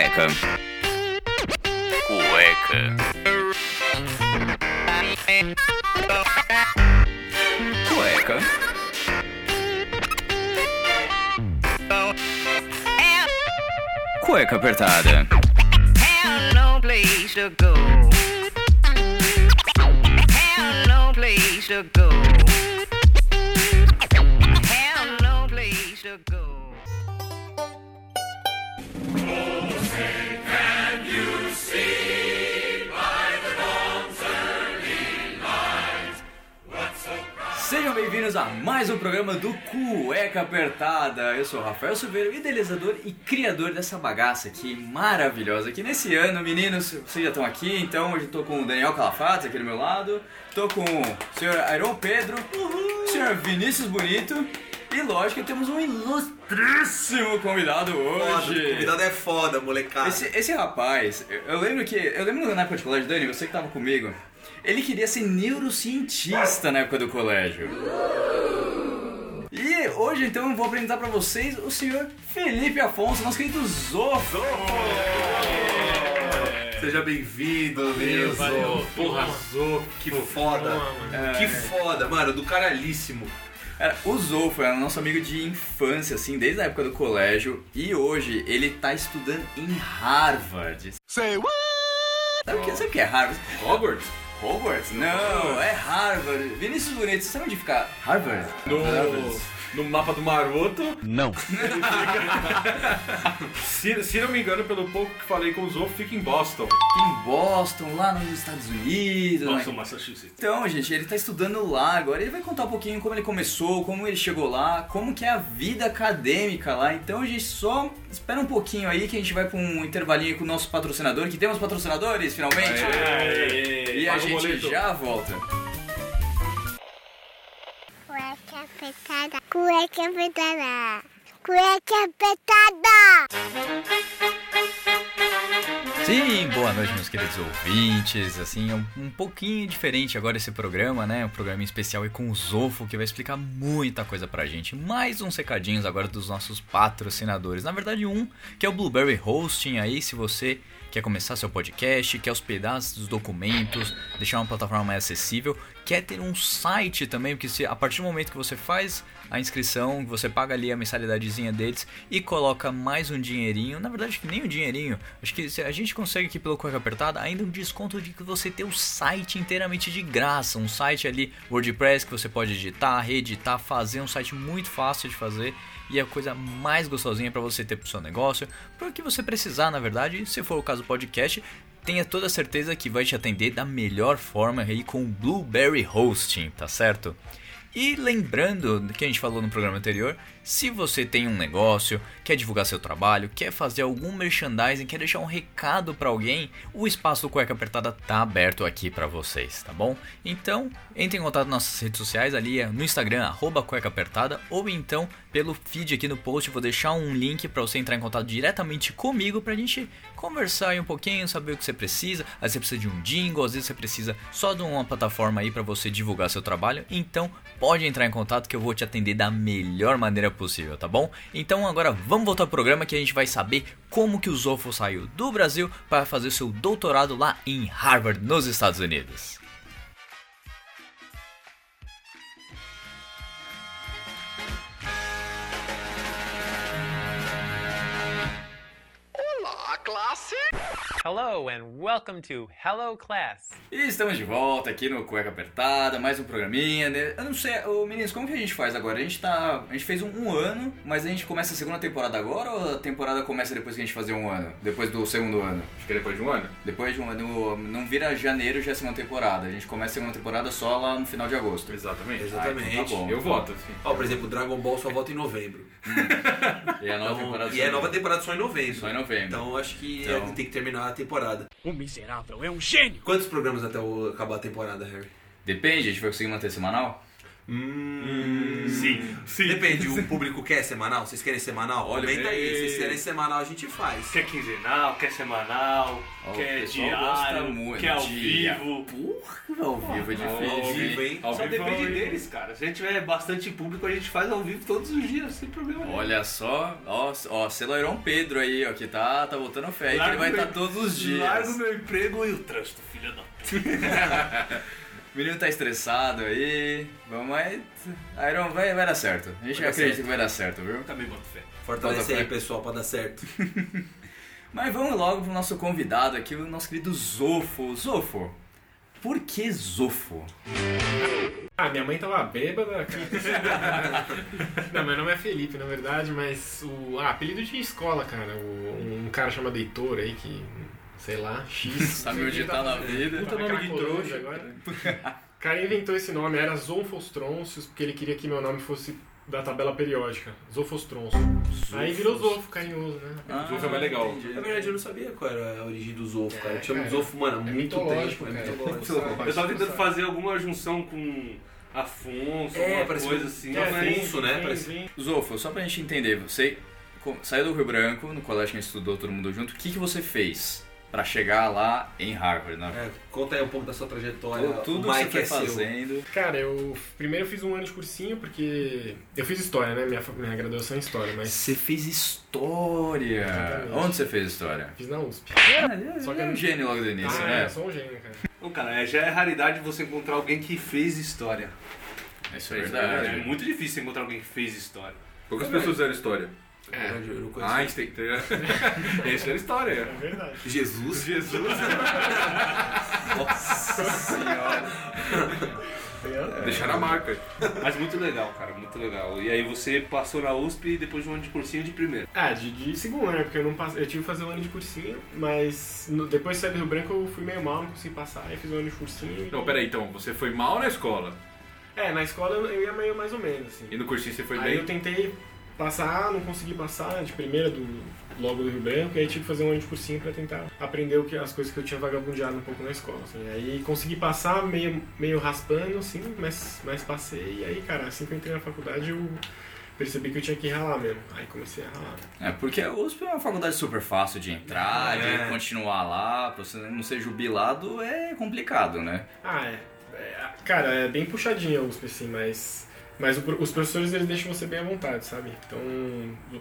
Cueca. Cueca. Cueca. Cueca apertada. No place to go. No place to go. Bem-vindos a mais um programa do Cueca Apertada. Eu sou o Rafael Silveira, idealizador e criador dessa bagaça aqui maravilhosa. Que nesse ano, meninos, vocês já estão aqui, então hoje eu tô com o Daniel Calafates aqui do meu lado, tô com o senhor Iron Pedro, o senhor Vinícius Bonito e lógico temos um ilustríssimo convidado Foda, hoje. o convidado é foda, molecada. Esse, esse rapaz, eu, eu lembro que. Eu lembro na época de colégio, Dani, você que tava comigo. Ele queria ser neurocientista na época do colégio. E hoje então eu vou apresentar pra vocês o senhor Felipe Afonso, nosso querido Zofo. Seja bem-vindo, valeu. Porra, Porra, que foda. É. Que foda, mano, do caralhíssimo. Cara, o Zofo é nosso amigo de infância, assim, desde a época do colégio. E hoje ele tá estudando em Harvard. Say what? Sabe o que, sabe o que é Harvard? Hogwarts? Hogwarts? Não, é Harvard. Vinícius Bonito, você sabe onde fica Harvard? Harvard. No, mapa do maroto. Não. Se, se não me engano, pelo pouco que falei com o Zofo, fica em Boston. em Boston, lá nos Estados Unidos. Boston, né? Massachusetts. Então, gente, ele tá estudando lá agora. Ele vai contar um pouquinho como ele começou, como ele chegou lá, como que é a vida acadêmica lá. Então, gente, só espera um pouquinho aí que a gente vai pra um intervalinho com o nosso patrocinador, que temos patrocinadores, finalmente. Aê, E a paga o gente boleto. já volta. Cueca apertada. Cueca apertada. Cueca apertada. Sim, boa noite, meus queridos ouvintes. Assim, é um, pouquinho diferente agora esse programa, né? Um programa especial aí com o Zofo, que vai explicar muita coisa pra gente. Mais uns recadinhos agora dos nossos patrocinadores. Na verdade, um que é o Blueberry Hosting aí, se você quer começar seu podcast, quer hospedar os documentos, deixar uma plataforma mais acessível, quer ter um site também, porque se, a partir do momento que você faz a inscrição, você paga ali a mensalidadezinha deles e coloca mais um dinheirinho, na verdade que nem um dinheirinho, acho que a gente consegue aqui pelo Cueca Apertada ainda um desconto de que você tem o site inteiramente de graça, um site ali WordPress que você pode editar, reeditar, fazer um site muito fácil de fazer e a coisa mais gostosinha para você ter pro seu negócio, para o que você precisar, na verdade, se for o caso podcast, tenha toda certeza que vai te atender da melhor forma aí com o Blueberry Hosting, tá certo? E lembrando que a gente falou no programa anterior, se você tem um negócio, quer divulgar seu trabalho, quer fazer algum merchandising, quer deixar um recado para alguém, o espaço do Cueca Apertada tá aberto aqui para vocês, tá bom? Então, entre em contato nas nossas redes sociais ali é no Instagram arroba Cueca Apertada ou então pelo feed aqui no post, vou deixar um link para você entrar em contato diretamente comigo pra gente conversar aí um pouquinho, saber o que você precisa. Às vezes você precisa de um jingle, às vezes você precisa só de uma plataforma aí para você divulgar seu trabalho. Então, pode entrar em contato que eu vou te atender da melhor maneira possível, tá bom? Então, agora vamos voltar ao programa que a gente vai saber como que o Zofo saiu do Brasil para fazer seu doutorado lá em Harvard, nos Estados Unidos. Hello and welcome to Hello Class. E estamos de volta aqui no Cueca Apertada, mais um programinha. né? Eu não sei, ô, meninos, como que a gente faz agora? A gente tá. A gente fez um, um ano, mas a gente começa a segunda temporada agora ou a temporada começa depois que a gente fazer um ano? Depois do segundo ano? Acho que é depois de um ano. Depois de um ano. Não vira janeiro já é segunda temporada. A gente começa a segunda temporada só lá no final de agosto. Exatamente. Exatamente. Ah, então tá bom. Eu voto, assim. Ó, por exemplo, Dragon Ball só volta em novembro. E a nova Então, temporada e só é em- nova temporada só em novembro. Só em novembro. Então acho que Então. é, tem que terminar a temporada. O miserável é um gênio! Quantos programas até acabar a temporada, Harry? Depende, a gente vai conseguir manter semanal? Hum, Sim, sim. Depende, o público quer semanal? Vocês querem semanal? Olha, Comenta aí, ei. se vocês querem semanal a gente faz. Quer quinzenal, quer semanal, Ó, o quer diário, muito quer ao de- vivo. Porra, ao vivo é Ao difícil. vivo, hein? Só vivo depende é- deles, cara. Se a gente tiver bastante público, a gente faz ao vivo todos os dias, sem problema nenhum. Olha só, ó, ó, Celoirão Pedro aí, ó, que tá, tá botando fé aí, que ele vai estar todos os dias. Largo meu emprego e o trânsito, filha da... O menino tá estressado aí. Vamos aí. Iron, vai, vai dar certo. A gente Vai acredita certo. que vai dar certo, viu? Também boto fé. Fortalece aí, pessoal, pra dar certo. Mas vamos logo pro nosso convidado aqui, o nosso querido Zofo. Zofo, por que Zofo? Ah, minha mãe tava bêbada, cara. não, meu nome é Felipe, na verdade, mas o ah, apelido de escola, cara. O- um cara chamado Heitor aí que, sei lá, X. Sabe onde tá na vida? Puta nome de trouxa agora. O cara inventou esse nome, era Zonfostrôncios, porque ele queria que meu nome fosse da tabela periódica. Zofostrôncio. Aí virou Zofo, carinhoso, né? Ah, Zofo é mais legal. entendi. Na verdade, eu não sabia qual era a origem do Zofo, cara. Eu É, te chamo de Zofo, mano, há é muito tempo. É mitológico. Eu tava tentando fazer alguma junção com Afonso, É, alguma parece coisa assim. é, Afonso, né? vem, Parece- vem. Zofo, só pra gente entender, você saiu do Rio Branco, no colégio que a gente estudou todo mundo junto, o que, que você fez pra chegar lá em Harvard? Né? É, conta aí um pouco da sua trajetória. Tudo- Tudo o que Mike você é foi seu. fazendo. Cara, eu primeiro eu fiz um ano de cursinho, porque eu fiz história, né? Minha, minha graduação em história, mas Você fez história. Exatamente. Onde você fez história? fiz na USP. Só Só que que é um gênio logo do início, ah, né? eu sou um gênio, cara. Não, cara, é- já é raridade você encontrar alguém que fez história. Isso é É verdade. muito difícil encontrar alguém que fez história. Poucas pessoas fizeram história. Na verdade, eu não conheço. Einstein, tá ligado? Essa era a história. É verdade. Jesus. Jesus. Nossa senhora. Deixaram a marca. Mas muito legal, cara, muito legal. E aí você passou na USP depois de um ano de cursinho de primeiro. Ah, de, de segundo, né? Porque eu não passei, eu tive que fazer um ano de cursinho, mas no- depois de sair do Rio Branco eu fui meio mal, não consegui passar, aí fiz um ano de cursinho. e- Não, peraí, então, você foi mal na escola. É, na escola eu eu ia meio mais ou menos, assim. E no cursinho você foi aí eu bem. tentei passar, não consegui passar de primeira do logo do Rio Branco, e aí tive que fazer um ano de cursinho pra tentar aprender o que, as coisas que eu tinha vagabundeado um pouco na escola. Assim. Aí consegui passar meio, meio raspando, assim, mas, mas passei, e aí, cara, assim que eu entrei na faculdade eu percebi que eu tinha que ralar mesmo. Aí comecei a ralar. É, porque a USP é uma faculdade super fácil de entrar, É. de continuar lá, pra você não ser jubilado é complicado, né? Ah, é. É, Cara, é bem puxadinho a USP, assim, mas. Mas o pro- os professores eles deixam você bem à vontade, sabe? Então,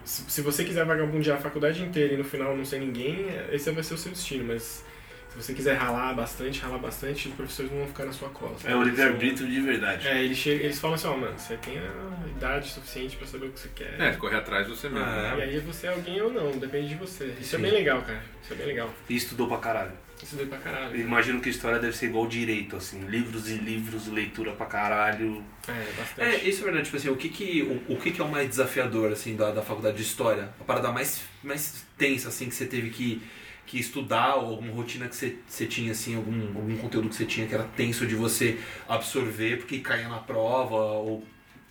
se, se você quiser vagabundear a faculdade inteira e no final não ser ninguém, é- esse vai ser o seu destino. Mas se você quiser ralar bastante, ralar bastante, os professores não vão ficar na sua cola. sabe? É o livre-arbítrio de verdade. É, eles, chegam, eles falam assim, ó, mano, você tem a idade suficiente pra saber o que você quer. É, correr atrás você mesmo. Ah, E aí você é alguém ou não, depende de você. Isso Sim. é bem legal, cara. Isso é bem legal. E estudou pra caralho. Isso doeu pra caralho. Eu imagino que história deve ser igual direito, assim. Livros e livros, leitura pra caralho. É, bastante. É, isso é verdade. Tipo assim, o que que, o, o que que é o mais desafiador, assim, da, da faculdade de História? A parada mais, mais tensa, assim, que você teve que, que estudar ou alguma rotina que você, você tinha, assim, algum, algum conteúdo que você tinha que era tenso de você absorver porque caía na prova ou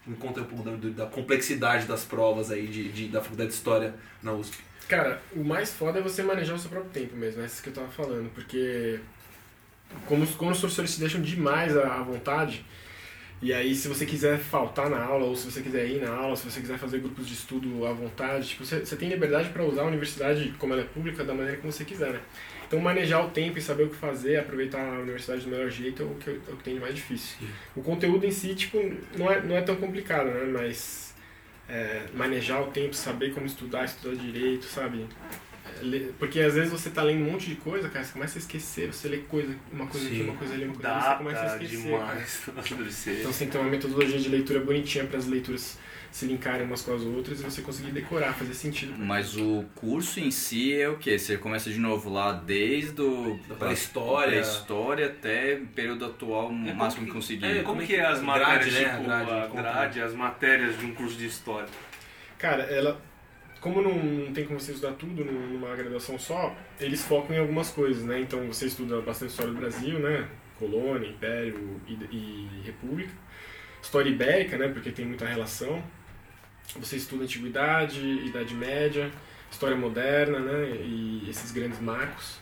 me conta um pouco da, da complexidade das provas aí de, de- da faculdade de História na USP. Cara, o mais foda é você manejar o seu próprio tempo mesmo, essas que eu tava falando, porque como, os- como os professores te deixam demais à, à vontade, e aí se você quiser faltar na aula, ou se você quiser ir na aula, se você quiser fazer grupos de estudo à vontade, tipo, você, você tem liberdade para usar a universidade, como ela é pública, da maneira que você quiser, né? Então manejar o tempo e saber o que fazer, aproveitar a universidade do melhor jeito é o que, é o que tem de mais difícil. O conteúdo em si, tipo, não é, não é tão complicado, né? Mas é, manejar o tempo, saber como estudar, estudar direito, sabe? É, Porque às vezes você tá lendo um monte de coisa, cara, você começa a esquecer, você lê coisa, uma coisa aqui, Sim. uma coisa ali, uma coisa ali, você começa a esquecer. demais. Então tem uma metodologia de leitura bonitinha para as leituras se linkarem umas com as outras e você conseguir decorar, fazer sentido. Mas o curso em si é o quê? Você começa de novo lá desde o Da pré-história. pré-história até período atual, o É, máximo como que que- conseguir. É, como Como é que é as grade, matérias, né? tipo, Grade, a grade, as matérias de um curso de história? Cara, ela. Como não, não tem como você estudar tudo num- numa graduação só, eles focam em algumas coisas, né? Então você estuda bastante história do Brasil, né? Colônia, Império e, e República. História ibérica, né? Porque tem muita relação. Você estuda Antiguidade, Idade Média, História Moderna, né? E esses grandes marcos.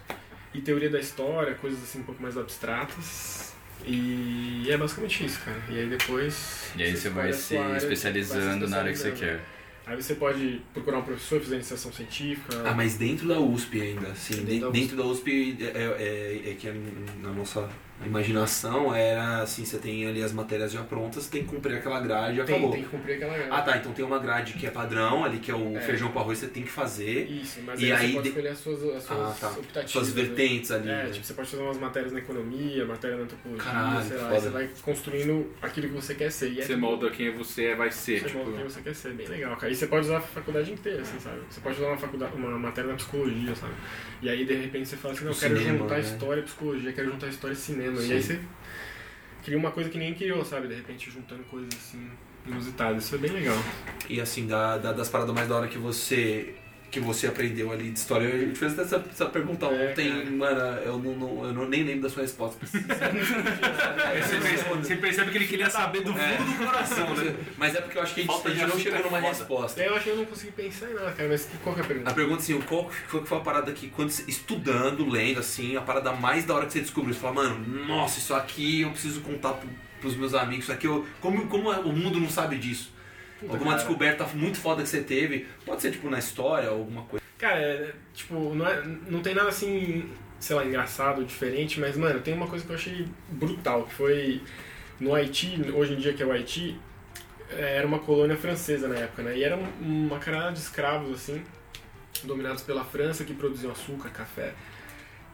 E teoria da história, coisas assim um pouco mais abstratas. E é basicamente isso, cara. E aí depois. E aí você vai escolhe a se área, vai se especializando na área que você quer. Aí você pode procurar um professor, fazer iniciação científica. Ah, mas dentro da USP ainda, assim, Dentro dentro, da da USP é, é- é que na nossa imaginação era assim, você tem ali as matérias já prontas, tem que cumprir aquela grade e tem, acabou. tem que cumprir aquela grade. Ah tá, então tem uma grade que é padrão ali, que é o É. feijão com arroz, você tem que fazer. Isso, mas E aí, aí você pode de- escolher as suas, as suas Ah, tá. optativas. Suas né? vertentes ali. É, né? tipo, você pode fazer umas matérias na economia, matéria na antropologia, Caralho, sei lá, você vai construindo aquilo que você quer ser. E é Você molda quem você é, vai ser. Você Tipo, molda quem você quer ser, bem legal, cara. Você pode usar a faculdade inteira, assim, sabe? Você pode usar uma, faculdade, uma matéria na psicologia, sabe? E aí, de repente, você fala assim, não, eu quero cinema, juntar né? história e psicologia, quero juntar história e cinema. Sim. E aí você cria uma coisa que ninguém criou, sabe? De repente, juntando coisas, assim, inusitadas. Isso é bem legal. E assim, da, da- das paradas mais da hora que você que você aprendeu ali de história, eu te fiz essa, essa pergunta É, ontem, cara. mano, eu, não, não- eu não- nem lembro da sua resposta. Você percebe, você percebe que ele queria saber do fundo do coração, né? Mas é porque eu acho que a gente, Falta a gente não chegou é numa foda. resposta. Eu acho que eu não consegui pensar em nada, cara, mas qual que é a pergunta? A pergunta assim, qual foi, que foi a parada que, quando você- estudando, lendo, assim, a parada mais da hora que você descobriu? Você fala, mano, nossa, isso aqui eu preciso contar pro, pros meus amigos, isso aqui eu. Como, como o mundo não sabe disso? Puta, Alguma cara. descoberta muito foda que você teve, pode ser tipo na história, alguma coisa. Cara, é, tipo, não, é, não tem nada assim, sei lá, engraçado, diferente, mas, mano, tem uma coisa que eu achei brutal, que foi no Haiti, hoje em dia que é o Haiti, é, era uma colônia francesa na época, né? E era um- uma caralhada de escravos, assim, dominados pela França, que produziam açúcar, café,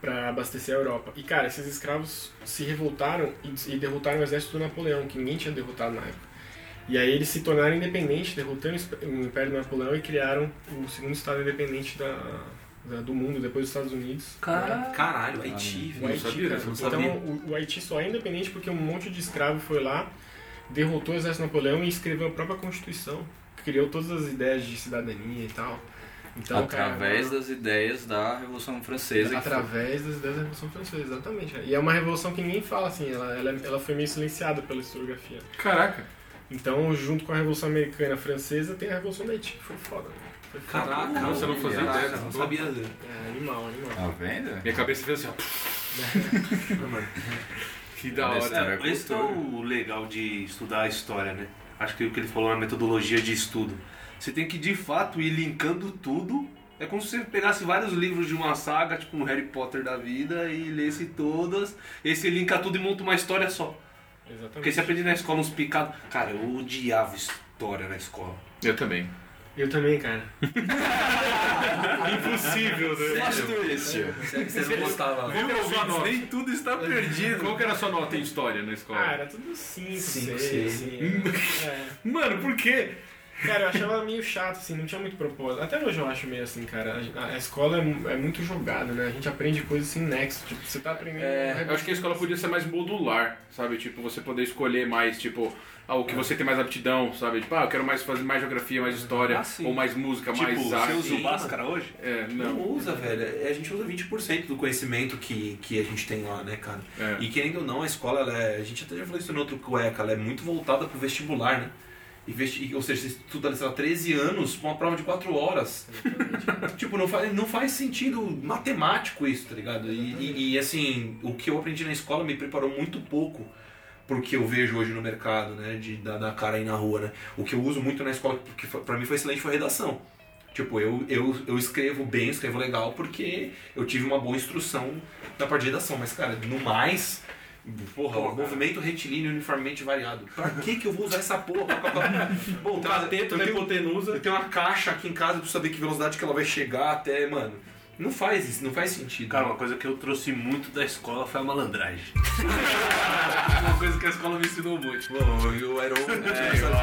pra abastecer a Europa. E, cara, esses escravos se revoltaram e, e derrotaram o exército do Napoleão, que ninguém tinha derrotado na época. E aí eles se tornaram independentes, derrotando o Império Napoleão e criaram o segundo estado independente da, da- do mundo, depois dos Estados Unidos. Caralho, Haiti, O velho. Haiti, sabia cara. Então o, o Haiti só é independente porque um monte de escravo foi lá, derrotou o exército Napoleão e escreveu a própria Constituição. Criou todas as ideias de cidadania e tal. Então, cara, Através uma- das ideias da Revolução Francesa. que foi- Através das ideias da Revolução Francesa, exatamente. E é uma revolução que ninguém fala assim, ela, ela, ela foi meio silenciada pela historiografia. Caraca. Então, junto com a Revolução Americana e Francesa, tem a Revolução da Haiti, que foi foda. né? Foi foda. Caraca, Nossa, eu não fazia caraca, ideia. Não sabia. É, animal, animal. Tá vendo? Minha cabeça fez assim, ó. que da hora. cara. É, esse é o legal de estudar a história, né? Acho que o que ele falou na metodologia de estudo. Você tem que de fato ir linkando tudo. É como se você pegasse vários livros de uma saga, tipo um Harry Potter da vida, e lesse todas. E aí você linka tudo e monta uma história só. Exatamente. Porque você aprende na escola uns picados. Cara, eu odiava história na escola. Eu também. Eu também, cara. Impossível, né? Você, você não gostava. Qual sua nota? Nem tudo está perdido. Qual que era a sua nota em história na escola? Ah, era tudo 5, Cinco, 6, seis. assim. é. Mano, por quê? Cara, eu achava meio chato, assim, não tinha muito propósito. Até hoje eu acho meio assim, cara. A, a escola é, é muito jogada, né? A gente aprende coisas sem nexo. Tipo, você tá aprendendo. É, eu acho que a escola podia ser mais modular, sabe? Tipo, você poder escolher mais, tipo, ah, o que você tem mais aptidão, sabe? Tipo, ah, eu quero mais fazer mais geografia, mais história, Ah, ou mais música, mais Tipo, você arte. usa o Bhaskara hoje? É, Não não. usa, velho. É, A gente usa 20% do conhecimento que, que a gente tem lá, né, cara? É. E querendo ou não, a escola, ela é, a gente até já falou isso no outro cueca, ela é muito voltada pro vestibular, né? E vesti- ou seja, você estuda, sei lá, 13 anos pra uma prova de 4 horas. tipo, não faz, não faz sentido matemático isso, tá ligado? E, e- e, assim, o que eu aprendi na escola me preparou muito pouco pro que eu vejo hoje no mercado, né? De dar da cara aí na rua, né? O que eu uso muito na escola, que pra mim foi excelente, foi redação. Tipo, eu, eu, eu escrevo bem, escrevo legal, porque eu tive uma boa instrução na parte de redação. Mas, cara, no mais, porra, o movimento retilíneo uniformemente variado. Pra que que eu vou usar essa porra? Bom, tá, eu da tenho- hipotenusa. Eu tenho uma caixa aqui em casa pra saber que velocidade que ela vai chegar até, mano. Não faz isso, não faz sentido. Cara, uma coisa que eu trouxe muito da escola foi a malandragem. uma coisa que a escola me ensinou muito. Bom, e o Iron,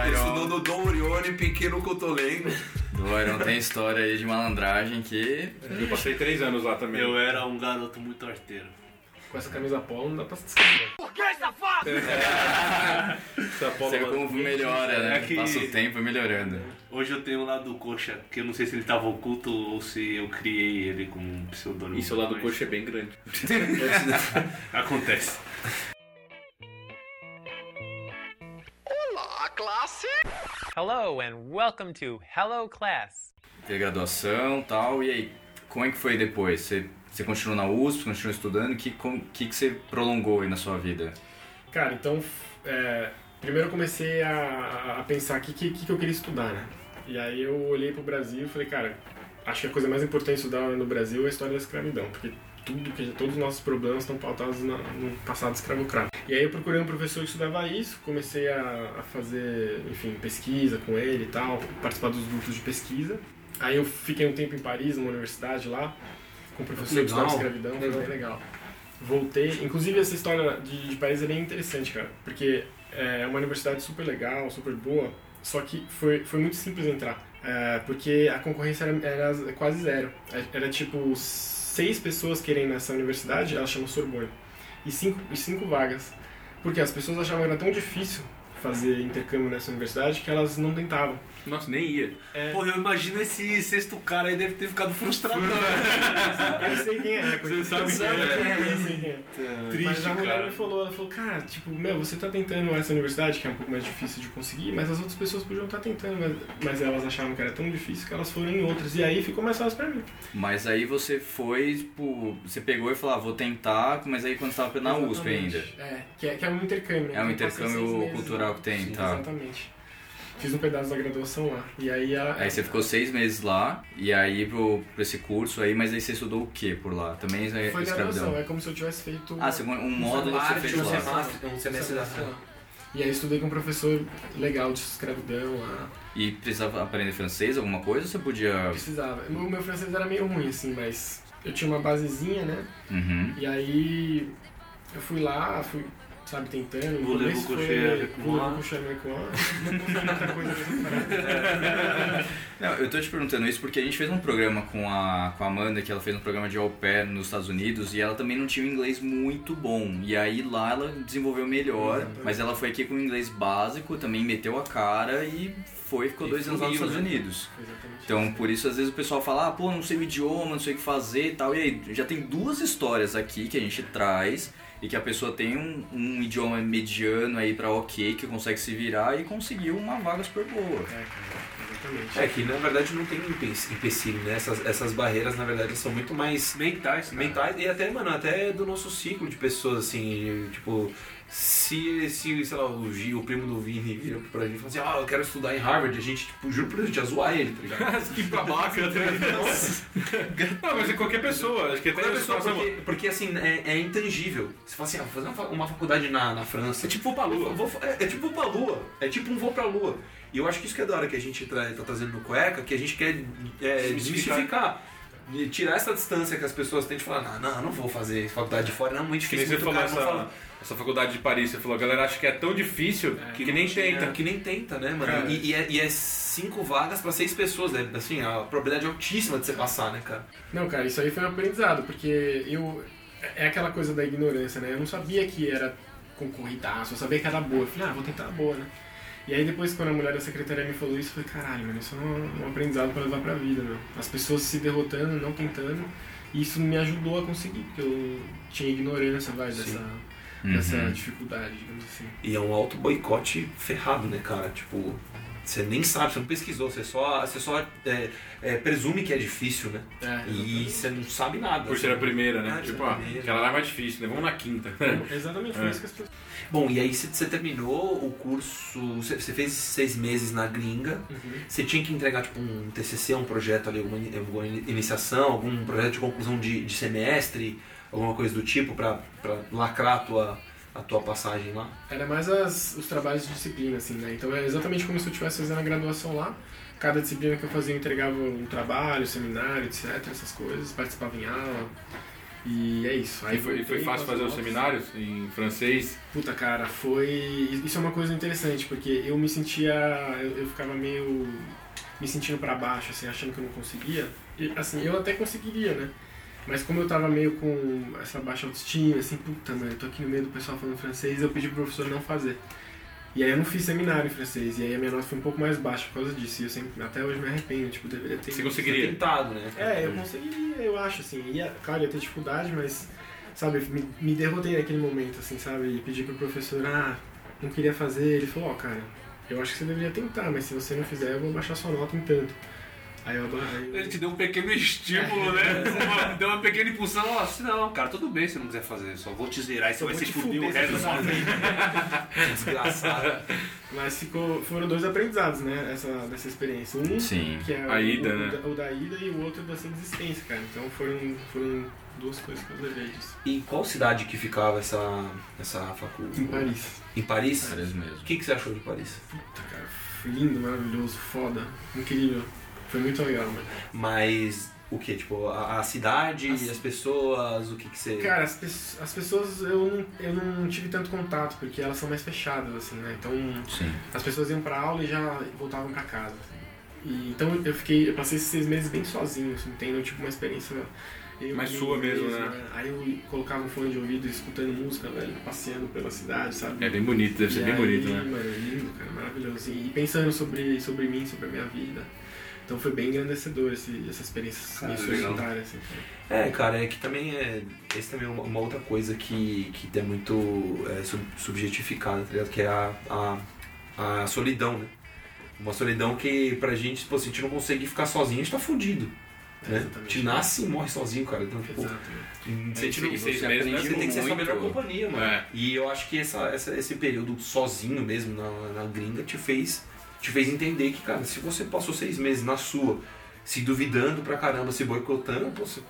ele estudou no Dom Orione Pequeno Cotolengo. Do Iron tem história aí de malandragem que. Eu passei três anos lá também. Eu era um garoto muito arteiro. Com essa camisa polo não dá pra se escrever. Essa bola Você lá- como melhora, né? É que- Passa o tempo melhorando. Hoje eu tenho o lado coxa, que eu não sei se ele tava oculto ou se eu criei ele como um pseudônimo. E seu lado mas coxa é bem grande. Acontece. Hello and welcome to Hello Class. Ter graduação e tal, e aí? Como é que foi depois? Você, você continuou na USP, continuou estudando? O que, que, que você prolongou aí na sua vida? Cara, então, é, primeiro eu comecei a, a pensar o que, que, que eu queria estudar, né? E aí eu olhei pro Brasil e falei, cara, acho que a coisa mais importante estudar no Brasil é a história da escravidão, porque tudo que todos os nossos problemas estão pautados na- no passado escravocrata. E aí eu procurei um professor que estudava isso, comecei a, a fazer, enfim, pesquisa com ele e tal, participar dos grupos de pesquisa. Aí eu fiquei um tempo em Paris, numa universidade lá, com um professor de Legal. história da escravidão, foi Legal. bem legal. Voltei, inclusive essa história de, de Paris é bem interessante, cara, porque é uma universidade super legal, super boa, só que foi, foi muito simples entrar. É, porque a concorrência era, era quase zero. Era tipo seis pessoas querem nessa universidade, ela chama Sorbonne, e cinco, e cinco vagas. Porque as pessoas achavam que era tão difícil fazer intercâmbio nessa universidade que elas não tentavam. Nossa, nem ia. É, Porra, eu imagino esse sexto cara aí deve ter ficado frustrado. eu sei quem é. Você sabe quem é. Eu sei quem é. Mas Triste, a mulher cara. me falou, ela falou, cara, tipo, meu, você tá tentando essa universidade, que é um pouco mais difícil de conseguir, mas as outras pessoas podiam estar tentando, mas, mas elas achavam que era tão difícil que elas foram em outras. E aí ficou mais fácil pra mim. Mas aí você foi, tipo, você pegou e falou, ah, vou tentar, mas aí quando você tava na USP Exatamente. ainda. É, que é, que é um intercâmbio. né? É um intercâmbio meses cultural que tem, Sim, tá. Exatamente. Fiz um pedaço da graduação lá. E aí a. Aí você ficou seis meses lá, e aí pro, pro esse curso aí, mas aí você estudou o que por lá? Também é Foi graduação, escravidão. é como se eu tivesse feito. Ah, você- um módulo que você fez um lá. semestre, um semestre da E aí estudei com um professor legal de escravidão lá. E precisava aprender francês, alguma coisa, ou você podia... Precisava. O meu francês era meio ruim, assim, mas eu tinha uma basezinha, né? Uhum. E aí eu fui lá, fui, sabe, tentando. Foi- avec moi? Voulez-vous coucher avec moi? Não eu tô te perguntando isso porque a gente fez um programa com a, com a Amanda, que ela fez um programa de au pair nos Estados Unidos, e ela também não tinha um inglês muito bom. E aí lá ela desenvolveu melhor, Exatamente. mas ela foi aqui com um inglês básico, também meteu a cara e foi, ficou E dois anos lá nos Estados né? Unidos. Exatamente. Então, por isso, às vezes o pessoal fala, ah, pô, não sei o idioma, não sei o que fazer e tal. E aí, já tem duas histórias aqui que a gente traz e que a pessoa tem um, um idioma mediano aí pra ok, que consegue se virar e conseguiu uma vaga super boa. É, exatamente. É que na verdade não tem empe- empecilho, né? Essas, essas barreiras na verdade são muito mais Mentais, cara. mentais e até, mano, até do nosso ciclo de pessoas, assim, tipo, se, se sei lá, o o primo do Vini vira pra gente e fala assim, ah, eu quero estudar em Harvard, a gente, tipo, juro pra gente ia zoar ele, tá ligado? que babaca, tá ligado? Não, mas é qualquer pessoa. Acho que qualquer pessoa, porque, porque assim, é, é intangível. Você fala assim, ah, vou fazer uma, fa- uma faculdade na, na França. É tipo vou pra lua. Eu vou- é, é tipo vou pra lua. É tipo um voo pra lua. E eu acho que isso que é da hora que a gente tra- tá trazendo no cueca, que a gente quer é, desmistificar. De tirar essa distância que as pessoas têm de falar, não, não, eu não vou fazer faculdade de fora, não, muito Que nem difícil, muito caro, não fala. Essa faculdade de Paris, você falou, a galera acha que é tão difícil que, nem tenta. É, que nem tenta, né, mano? E, e é, e é cinco vagas pra seis pessoas, né? Assim, a probabilidade é altíssima de você passar, né, cara? Não, cara, isso aí foi um aprendizado, porque eu. É aquela coisa da ignorância, né? Eu não sabia que era concorridaço, eu sabia que era boa. Eu falei, ah, vou tentar a boa, né? E aí depois, quando a mulher da secretaria me falou isso, eu falei, caralho, mano, isso é um, um aprendizado pra levar pra vida, meu. As pessoas se derrotando, não tentando, e isso me ajudou a conseguir, porque eu tinha ignorância, vai, dessa, dessa Uhum. dificuldade, digamos assim. E é um auto boicote ferrado, né, cara? Tipo, você nem sabe, você não pesquisou, você só, você só é, é, presume que é difícil, né? É, E você não sabe nada. Por ser a primeira, né? Ah, tipo, primeira. aquela lá é mais difícil, né? Vamos na quinta. Exatamente, foi É. isso que as pessoas. Bom, e aí você terminou o curso, você fez seis meses na gringa, você tinha que entregar tipo um TCC, um projeto ali, alguma, alguma ini- iniciação, algum projeto de conclusão de, de semestre, alguma coisa do tipo pra, pra lacrar a tua, a tua passagem lá? Era mais as, os trabalhos de disciplina, assim, né? Então é exatamente como se eu estivesse fazendo a graduação lá. Cada disciplina que eu fazia eu entregava um trabalho, seminário, etc, essas coisas, participava em aula. E é isso. Aí foi, voltei foi fácil fazer os seminários em francês. Puta, cara, foi. Isso é uma coisa interessante, porque eu me sentia. Eu, eu ficava meio. me sentindo pra baixo, assim, achando que eu não conseguia. E, assim, eu até conseguiria, né? Mas como eu tava meio com essa baixa autoestima, assim, puta, mano, eu tô aqui no meio do pessoal falando francês, eu pedi pro professor não fazer. E aí eu não fiz seminário em francês, e aí a minha nota foi um pouco mais baixa por causa disso. E eu sempre, até hoje me arrependo, tipo, deveria ter. Você conseguiria? Tentado, né? É, eu conseguiria, eu acho, assim. Ia, claro, ia ter dificuldade, mas, sabe, me, me derrotei naquele momento, assim, sabe? E pedi pro professor, ah, não queria fazer. Ele falou, ó, cara, eu acho que você deveria tentar, mas se você não fizer, eu vou baixar sua nota em tanto. Aí eu adorei. Ele te deu um pequeno estímulo, né? Uma- deu uma pequena impulsão. Ó, assim, não, cara, tudo bem se não quiser fazer. Só vou te zerar e você vai se fuder o resto da sua vida. Desgraçado. Mas ficou, foram dois aprendizados, né? Essa, dessa experiência. Um, Sim. que é A o, ida, o, né? da- o da ida e o outro dessa desistência, cara. Então foram, foram duas coisas que eu levei disso. E qual cidade que ficava essa, essa faculdade? Em Paris. Em Paris? Paris mesmo. O que, que você achou de Paris? Puta, cara, lindo, maravilhoso, foda, incrível. Foi muito legal, mano. Mas o que? Tipo, a, a cidade, as... pessoas, o que, que você. Cara, as, pe- as pessoas eu não, eu não tive tanto contato, porque elas são mais fechadas, assim, né? Então Sim. as pessoas iam pra aula e já voltavam pra casa. assim. E, então eu fiquei, eu passei esses seis meses bem sozinho, assim, tendo tipo uma experiência eu Mais sua mesmo, né? Aí eu colocava um fone de ouvido escutando música, velho, passeando pela cidade, sabe? É bem bonito, deve ser E bem aí, bonito, né? Mano, lindo, cara, maravilhoso. E pensando sobre, sobre mim, sobre a minha vida. Então foi bem engrandecedor esse, essa experiência Cara, solitária, assim. É, cara, é que também é. Esse também é uma, uma outra coisa que, que é muito é, sub- subjetificada, tá ligado? Que é a, a, a solidão, né? Uma solidão que pra gente, pô, se a gente não consegue ficar sozinho, a gente tá fudido. É, Né? A gente nasce e morre sozinho, cara. Então, tipo, Exato. se a gente não, E seis você, aprende, né? você tem que ser sua muito. melhor companhia, mano. É. E eu acho que essa, essa- esse período sozinho mesmo na, na gringa te fez, te fez entender que, cara, se você passou seis meses na sua, se duvidando pra caramba, se boicotando, pô, você-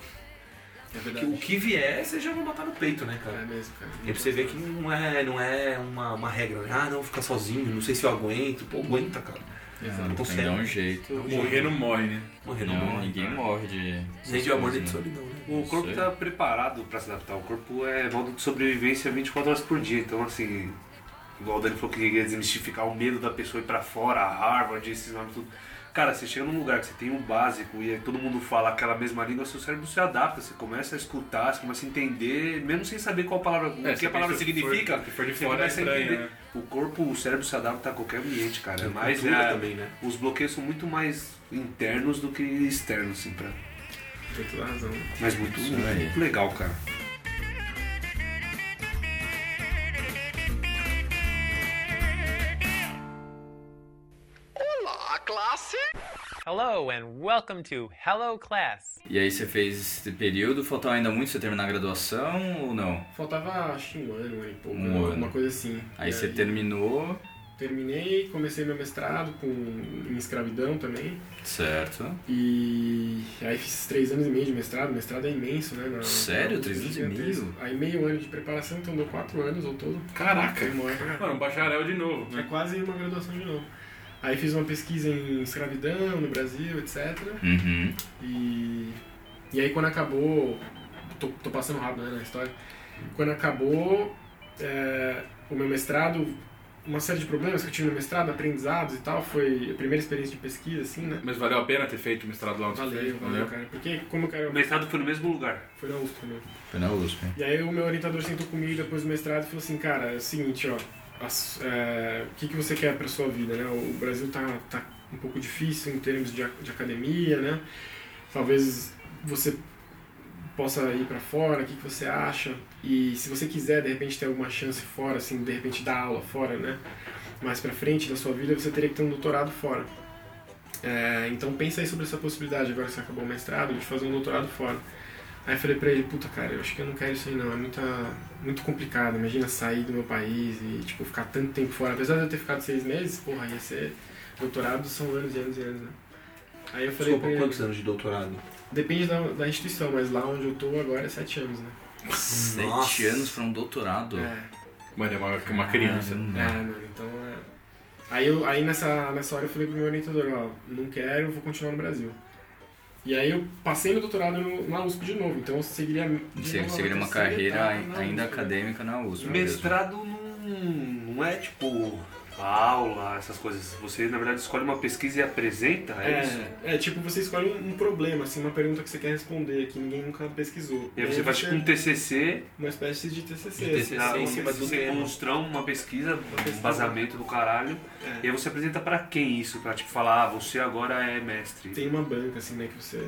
É que o que vier, você já vai matar no peito, né, cara? É mesmo, cara. E pra você ver que não é, não é uma, uma regra, né? Ah, não, ficar sozinho, não sei se eu aguento. Pô, aguenta, cara. Não, não tem que consegue. dar um jeito. Morrer não morre, né? Morrer não, Não, morre, ninguém cara. morre de. Nem de amor, nem de solidão, né? O corpo tá preparado pra se adaptar. O corpo é modo de sobrevivência 24 horas por dia. Então, assim, igual o Dani falou que queria desmistificar o medo da pessoa ir pra fora, a Harvard, esses nomes tudo. Cara, você chega num lugar que você tem o básico e aí todo mundo fala aquela mesma língua, seu cérebro se adapta, você começa a escutar, você começa a entender, mesmo sem saber qual palavra, o que a palavra se for- significa, se for de você fora é começa a estranho, entender. né? O corpo, o cérebro se adapta a qualquer ambiente, cara. Mas cultura é, também, né? os bloqueios são muito mais internos do que externos, assim, pra... Tem toda razão. Mas muito, muito legal, cara. Hello, and welcome to Hello Class. E aí você fez esse período, faltava ainda muito você terminar a graduação ou não? Faltava acho que um ano, um ano e pouco, Um né? ano. uma coisa assim. Aí E você terminou, Terminei, comecei meu mestrado com, em escravidão também. certo? E aí fiz três anos e meio de mestrado. O mestrado é imenso, né? Na- Sério? na- Três anos e meio? Aí meio ano de preparação, então deu quatro anos ao todo. Caraca! Mano, um bacharel de novo, É né? quase uma graduação de novo. Aí fiz uma pesquisa em escravidão no Brasil, etc. Uhum. E, e aí quando acabou, tô, tô passando rápido né, na história, quando acabou é, o meu mestrado, uma série de problemas que eu tive no mestrado, aprendizados e tal, foi a primeira experiência de pesquisa, assim, né? Mas valeu a pena ter feito o mestrado lá onde você Valeu, fez? valeu, cara. Porque como eu quero... O mestrado foi no mesmo lugar. Foi na USP, né? Foi na USP. E aí o meu orientador sentou comigo depois do mestrado e falou assim, cara, é o seguinte, ó, as- é, o que, que você quer pra sua vida, né? O Brasil tá, tá um pouco difícil em termos de, de academia, né? Talvez você possa ir pra fora, o que, que você acha? E se você quiser, de repente, ter alguma chance fora, assim, de repente dar aula fora, né? Mais pra frente da sua vida, você teria que ter um doutorado fora. É, então pensa aí sobre essa possibilidade, agora que você acabou o mestrado, de fazer um doutorado fora. Aí eu falei pra ele, puta cara, eu acho que eu não quero isso aí não, é muita, muito complicado. Imagina sair do meu país e tipo, ficar tanto tempo fora. Apesar de eu ter ficado seis meses, porra, ia ser. Doutorado são anos e anos e anos, né? Aí eu falei Desculpa, quantos anos de doutorado? depende da, da instituição, mas lá onde eu tô agora é sete anos, né? Sete Nossa. anos pra um doutorado. É, Mano, é uma, uma criança. é, Caramba. mano, então é. Aí, eu, aí nessa, nessa hora eu falei pro meu orientador, ó, não quero, vou continuar no Brasil. E aí eu passei no doutorado no, na USP de novo, então eu seguiria. de Você novo seguiria uma carreira ainda acadêmica na USP. Mestrado não, não é tipo aula, essas coisas. Você, na verdade, escolhe uma pesquisa e apresenta, é, isso? É, é tipo, você escolhe um, um problema, assim, uma pergunta que você quer responder, que ninguém nunca pesquisou. E aí você faz tipo um TCC, Uma espécie de TCC. De TCC. assim. em cima do você demonstra uma pesquisa, um vazamento do caralho, É. e aí você apresenta pra quem isso? Pra tipo falar, ah, você agora é mestre. Tem uma banca, assim, né, que você...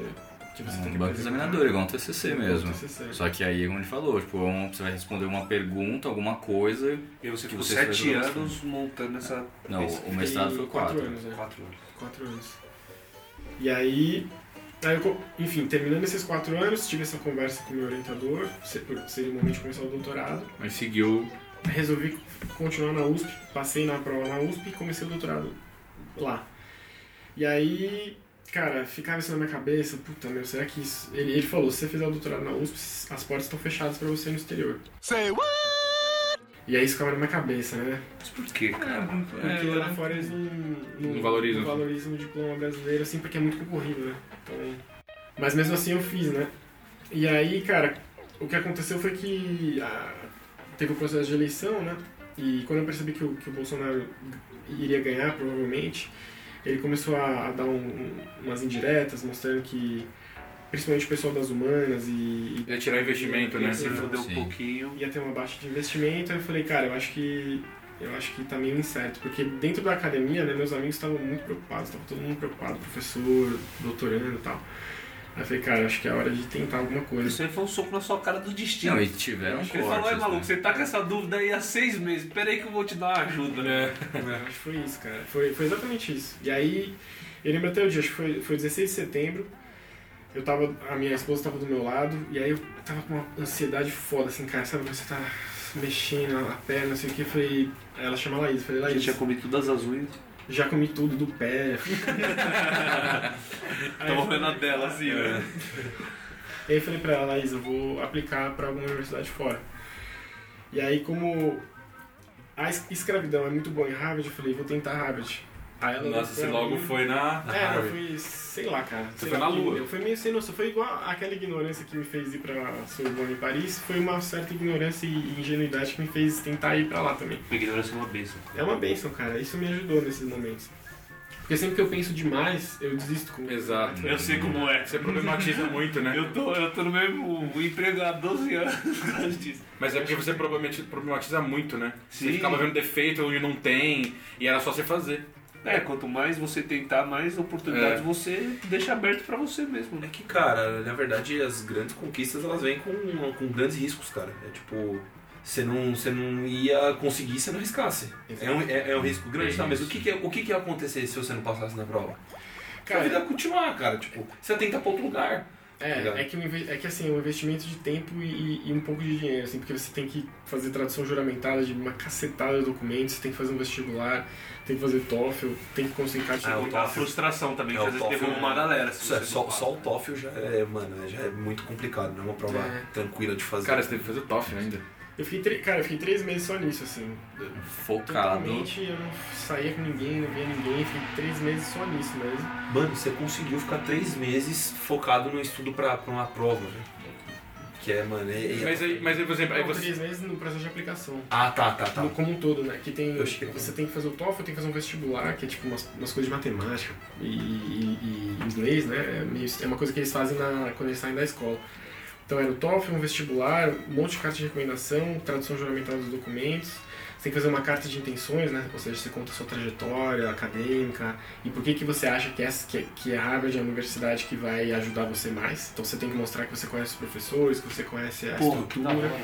Que você tem Um que banco examinador, igual um TCC um mesmo. TCC. Só que aí, como ele falou, tipo, um- você vai responder uma pergunta, alguma coisa. E aí você Que ficou você sete anos montando essa Não, pesquisa. o mestrado foi quatro quatro. anos, né? Quatro anos. Quatro anos. E aí, aí eu enfim, terminando esses quatro anos, tive essa conversa com o meu orientador, seria o momento de começar o doutorado. Mas seguiu. Resolvi continuar na USP, passei na prova na USP e comecei o doutorado lá. E aí, cara, ficava isso na minha cabeça, puta meu, será que isso. Ele, ele falou: se você fizer o doutorado na USP, as portas estão fechadas pra você no exterior. Say what? E aí isso ficava na minha cabeça, né? Mas por quê, cara? Porque lá fora eles não, não, Não valorizam. não valorizam o diploma brasileiro, assim, porque é muito concorrido, né? Então, mas mesmo assim eu fiz, né? E aí, cara, o que aconteceu foi que ah, teve o processo de eleição, né? E quando eu percebi que o, que o Bolsonaro iria ganhar, provavelmente, ele começou a, a dar um- um- umas indiretas, mostrando que, principalmente o pessoal das humanas e... e Ia tirar investimento, né? Se fudeu um pouquinho. ia ter uma baixa de investimento, aí eu falei, cara, eu acho que eu acho que tá meio incerto, porque dentro da academia, né, meus amigos estavam muito preocupados, estava todo mundo preocupado, professor, doutorando e tal. Aí eu falei, cara, acho que é hora de tentar alguma coisa. Isso aí foi um soco na sua cara do destino. Não, e tiveram que ele falou, é cortes, maluco, né? você tá com essa dúvida aí há seis meses, peraí que eu vou te dar uma ajuda, né? Acho que foi isso, cara. Foi, foi exatamente isso. E aí, eu lembro até o dia, acho que foi, foi 16 de setembro. Eu tava, a minha esposa tava do meu lado, e aí eu tava com uma ansiedade foda, assim, cara, sabe quando você tá mexendo a perna, não sei o que, foi. Aí ela chama a Laís, eu falei, A Laís, gente tinha comido todas as unhas. Já comi tudo do pé. Tava vendo a dela assim, né? E aí eu falei pra ela, Laís, eu vou aplicar pra alguma universidade fora. E aí, como a es- escravidão é muito boa em Harvard, eu falei, vou tentar Harvard. Aí ela Nossa, você logo mim- foi na. É, não, foi, sei lá, cara. Você sei foi lá, na lua. Eu fui meio sem noção. Foi igual aquela ignorância que me fez ir pra Sorbonne em Paris. Foi uma certa ignorância e ingenuidade que me fez tentar ir pra lá também. Ignorância é uma benção. É uma benção, cara. Isso me ajudou nesses momentos. Porque sempre que eu penso demais, eu desisto com Exato. Eu sei como é. Você problematiza muito, né? Eu tô, eu tô no mesmo emprego há 12 anos por causa disso. Mas é porque você problemati- problematiza muito, né? Você Sim. ficava vendo defeito onde não tem, e era só você fazer. É, quanto mais você tentar, mais oportunidades É. você deixa aberto pra você mesmo, É né? que, cara, na verdade, as grandes conquistas elas vêm com, com grandes riscos, cara. É tipo, você não, você não ia conseguir se não arriscasse. É um, é, é um risco grande, É tá? Mas o que, que, é- o que, que ia acontecer se você não passasse na prova? Cara, a vida ia continuar, cara. Tipo, você ia tentar pra outro lugar. É, é que, é que assim, é um investimento de tempo e, e um pouco de dinheiro, assim, porque você tem que fazer tradução juramentada de uma cacetada de documentos, você tem que fazer um vestibular, tem que fazer TOEFL, tem que conseguir Ah, carta o Muita TOEFL. frustração também, É, que às vezes uma é- galera. Isso é, só, só o TOEFL já é, mano, já é muito complicado, não é uma prova É. tranquila de fazer. Cara, você teve que fazer o TOEFL ainda. Eu fiquei, tre- cara, eu fiquei três meses só nisso, assim. Focado. Totalmente, eu não saía com ninguém, não via ninguém, fiquei três meses só nisso mesmo. Mano, você conseguiu ficar três meses focado no estudo pra, pra uma prova, né? Que é, mano, é... é- Mas aí, mas aí, por exemplo, aí você. três meses no processo de aplicação. Ah, tá, tá, tá. No- Como um todo, né? Que tem, Eu achei que- você tem que fazer o TOEFL, tem que fazer um vestibular, que é tipo umas, umas coisas de matemática e, e- e inglês, né? É, meio- é uma coisa que eles fazem na, quando eles saem da escola. Então era o TOEFL, um vestibular, um monte de carta de recomendação, tradução juramentada dos documentos. Você tem que fazer uma carta de intenções, né? Ou seja, você conta a sua trajetória acadêmica e por que, que você acha que, essa, que, que a Harvard é a universidade que vai ajudar você mais. Então você tem que mostrar que você conhece os professores, que você conhece a Porra, que da estrutura. hora.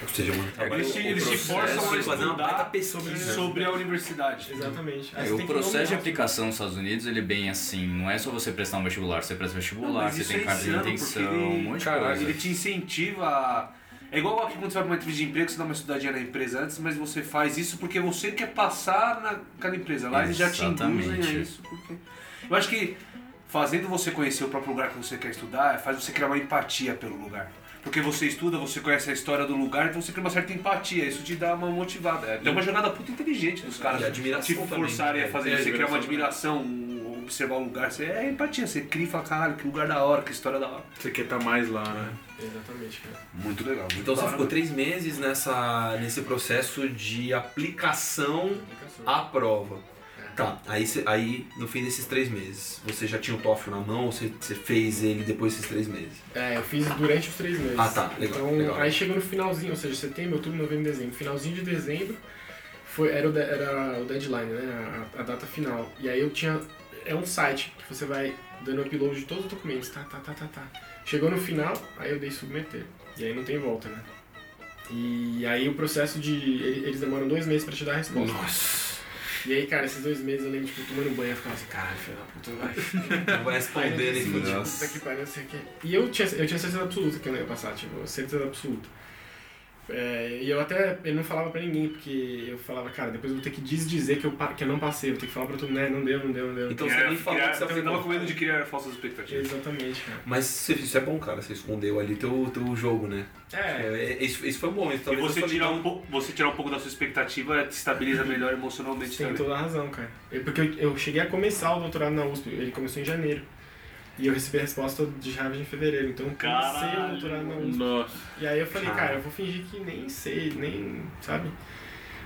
Ou seja, mano, Eles te, eles te forçam a baita estudar pesquisa. sobre a universidade. Exatamente. É, o processo de aplicação nos Estados Unidos, ele é bem assim, não é só você prestar um vestibular, você presta Não, vestibular, mas você tem é carta de intenção, ele- um monte de coisa. Ele te incentiva a... É igual aqui quando você vai pra uma entrevista de emprego, você dá uma estudadinha na empresa antes, mas você faz isso porque você quer passar naquela empresa. Lá eles já te induzem a isso. Porque... Eu acho que fazendo você conhecer o próprio lugar que você quer estudar, faz você criar uma empatia pelo lugar. Porque você estuda, você conhece a história do lugar, então você cria uma certa empatia. Isso te dá uma motivada. É uma jogada puta inteligente dos caras. E admiração te também. forçarem a fazer É, isso. Você criar uma admiração. admiração, observar o lugar. Você é empatia. Você cria e fala, caralho, que lugar da hora, que história da hora. Você quer estar mais lá, né? Exatamente, cara. Muito legal. Muito Então você ficou três meses nessa, nesse processo de aplicação à prova. Tá, aí, aí no fim desses três meses, você já tinha o TOEFL na mão ou você, você fez ele depois desses três meses? É, eu fiz durante os três meses. Ah, tá, legal, Então, legal. aí chegou no finalzinho, ou seja, setembro, outubro, novembro, dezembro. Finalzinho de dezembro foi, era, o, de- era o deadline, né? A, a data final. E aí eu tinha. É um site que você vai dando upload de todos os documentos, tá, tá, tá, tá, tá. Chegou no final, aí eu dei submeter. E aí não tem volta, né? E aí o processo de. ele- Eles demoram dois meses pra te dar a resposta. Nossa. E aí, cara, esses dois meses eu lembro, tipo, tomando banho, eu ficava assim, caralho, filho da puta, vai. Não vai responder, né? assim, Nossa. Puta que pariu, não sei o quê. E eu tinha, eu tinha certeza absoluta que eu não ia passar, tipo, certeza absoluta. É, e eu até eu não falava pra ninguém, porque eu falava, cara, depois eu vou ter que desdizer que eu, que eu não passei, eu vou ter que falar pra todo mundo, né, não deu, não deu, não deu. Então Criar- você nem falou que você tava com medo de criar falsas expectativas. Exatamente, cara. Mas isso é bom, cara. Você escondeu ali teu, teu jogo, né? É, É, é, isso, isso foi bom. Isso E você tirar, um pouco, você tirar um pouco da sua expectativa te estabiliza melhor emocionalmente tem também. toda a razão, cara. Eu- porque eu, eu cheguei a começar o doutorado na USP, ele começou em janeiro. E eu recebi a resposta de Harvard em fevereiro, então eu comecei o Caralho. doutorado na USP. Nossa. E aí eu falei, Cara. cara, eu vou fingir que nem sei, nem, sabe?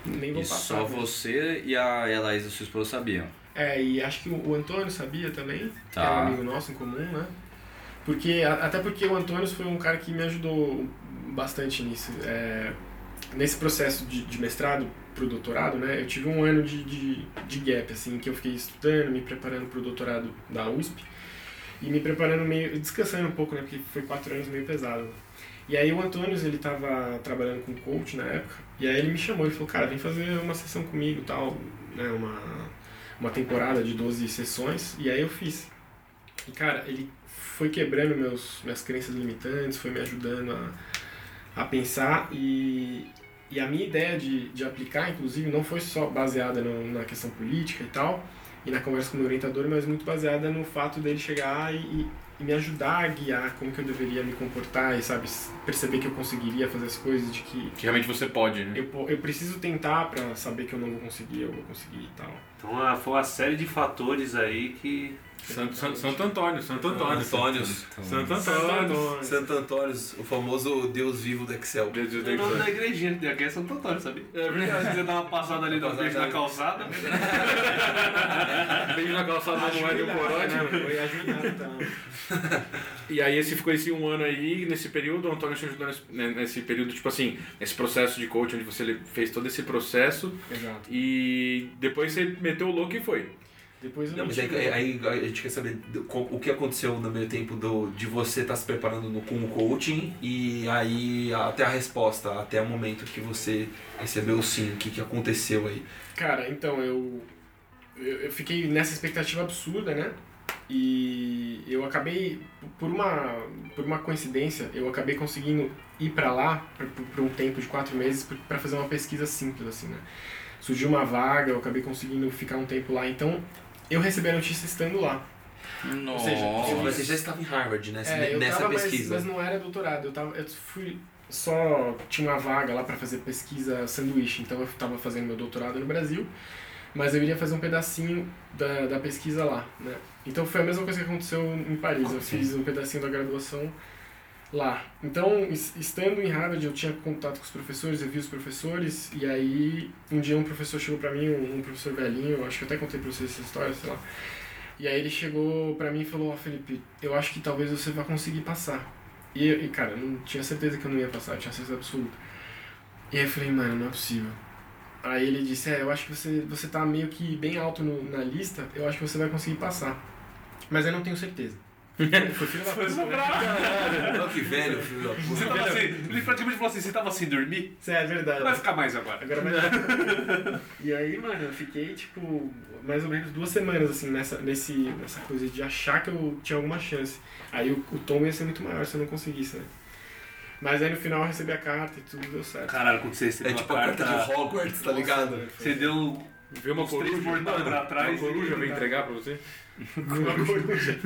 Nem vou E passar. só né? você e a, e a Laís, a sua esposa, sabiam. É, e acho que o, Antônio sabia também, que Tá. é um amigo nosso em comum, né? Porque, a- até porque o Antônio foi um cara que me ajudou bastante nisso. É, nesse processo de, de mestrado pro doutorado, né? Eu tive um ano de, de, de gap, assim, que eu fiquei estudando, me preparando pro doutorado da USP. E me preparando meio, descansando um pouco, né? Porque foi quatro anos meio pesado. E aí o Antônio, ele tava trabalhando com coach na época, e aí ele me chamou, ele falou, cara, vem fazer uma sessão comigo tal, né? Uma, uma temporada de 12 sessões, e aí eu fiz. E cara, ele foi quebrando meus, minhas crenças limitantes, foi me ajudando a, a pensar e, e a minha ideia de, de aplicar, inclusive, não foi só baseada no- na questão política e tal, e na conversa com o meu orientador, mas muito baseada no fato dele chegar e, e- e me ajudar a guiar como que eu deveria me comportar e, sabe, perceber que eu conseguiria fazer as coisas, de que Que realmente você pode, né? eu, eu preciso tentar pra saber que eu não vou conseguir, eu vou conseguir e tal. Então ah, foi uma série de fatores aí que. Santo, Santo, Santo Antônio, Santo Antônio. Antônios. Santo Santo Antônio. Antônio. Santo Antônios, o famoso Deus vivo do Excel. Deus, Deus, O Deus, nome Deus. da igrejinha aqui é Santo Antônio, sabia? É verdade. Você dá uma passada ali no Passada beijo na calçada. Beijo na calçada da moeda e o corote. né? Foi ajoelhado, então. E aí esse ficou esse um ano aí, nesse período, o Antônio te ajudou nesse, né, nesse período, tipo assim, nesse processo de coaching, onde você fez todo esse processo Exato. e depois você meteu o louco e foi. Depois eu Não, mas aí, aí a gente quer saber do- o que aconteceu no meio tempo do, de você estar se preparando no, com o coaching e aí até a resposta, até o momento que você recebeu o sim, o que, que aconteceu aí. Cara, então, eu, eu, eu fiquei nessa expectativa absurda, né? E eu acabei, por uma, por uma coincidência, eu acabei conseguindo ir pra lá por, um tempo de quatro meses pra fazer uma pesquisa simples, assim, né? Surgiu uma vaga, eu acabei conseguindo ficar um tempo lá, então eu recebi a notícia estando lá. Nossa. seja, Mas você já estava em Harvard nessa, É, eu nessa tava, mas- pesquisa. Mas, não era doutorado, eu, tava, eu fui só tinha uma vaga lá para fazer pesquisa sanduíche, então eu estava fazendo meu doutorado no Brasil, mas eu iria fazer um pedacinho da, da pesquisa lá, né? Então foi a mesma coisa que aconteceu em Paris, eu fiz um pedacinho da graduação lá. Então, es- estando em Harvard, eu tinha contato com os professores, eu vi os professores, e aí um dia um professor chegou para mim, um, professor velhinho, acho que eu até contei para vocês essa história, sei lá. E aí ele chegou pra mim e falou, ó Felipe, eu acho que talvez você vá conseguir passar. E, e, cara, eu não tinha certeza que eu não ia passar, eu tinha certeza absoluta. E aí eu falei, mano, não é possível. Aí ele disse, é, eu acho que você, você tá meio que bem alto no- na lista, eu acho que você vai conseguir passar. Mas eu não tenho certeza. Foi filho da puta, né? Olha que velho, filho da Você puta. tava assim, ele praticamente falou assim: você tava sem dormir? Isso é verdade. Vai ficar mais agora. Agora vai. e aí, mano, eu fiquei, tipo, mais ou menos duas semanas, assim, nessa, nesse, nessa coisa de achar que eu tinha alguma chance. Aí o, o tom ia ser muito maior se eu não conseguisse, né? Mas aí no final eu recebi a carta e tudo deu certo. Caralho, quando você recebeu É tipo a carta de Hogwarts, tá ligado? Você deu Viu uma três coruja? portões pra trás. Uma coruja veio entregar pra você? Uma coruja.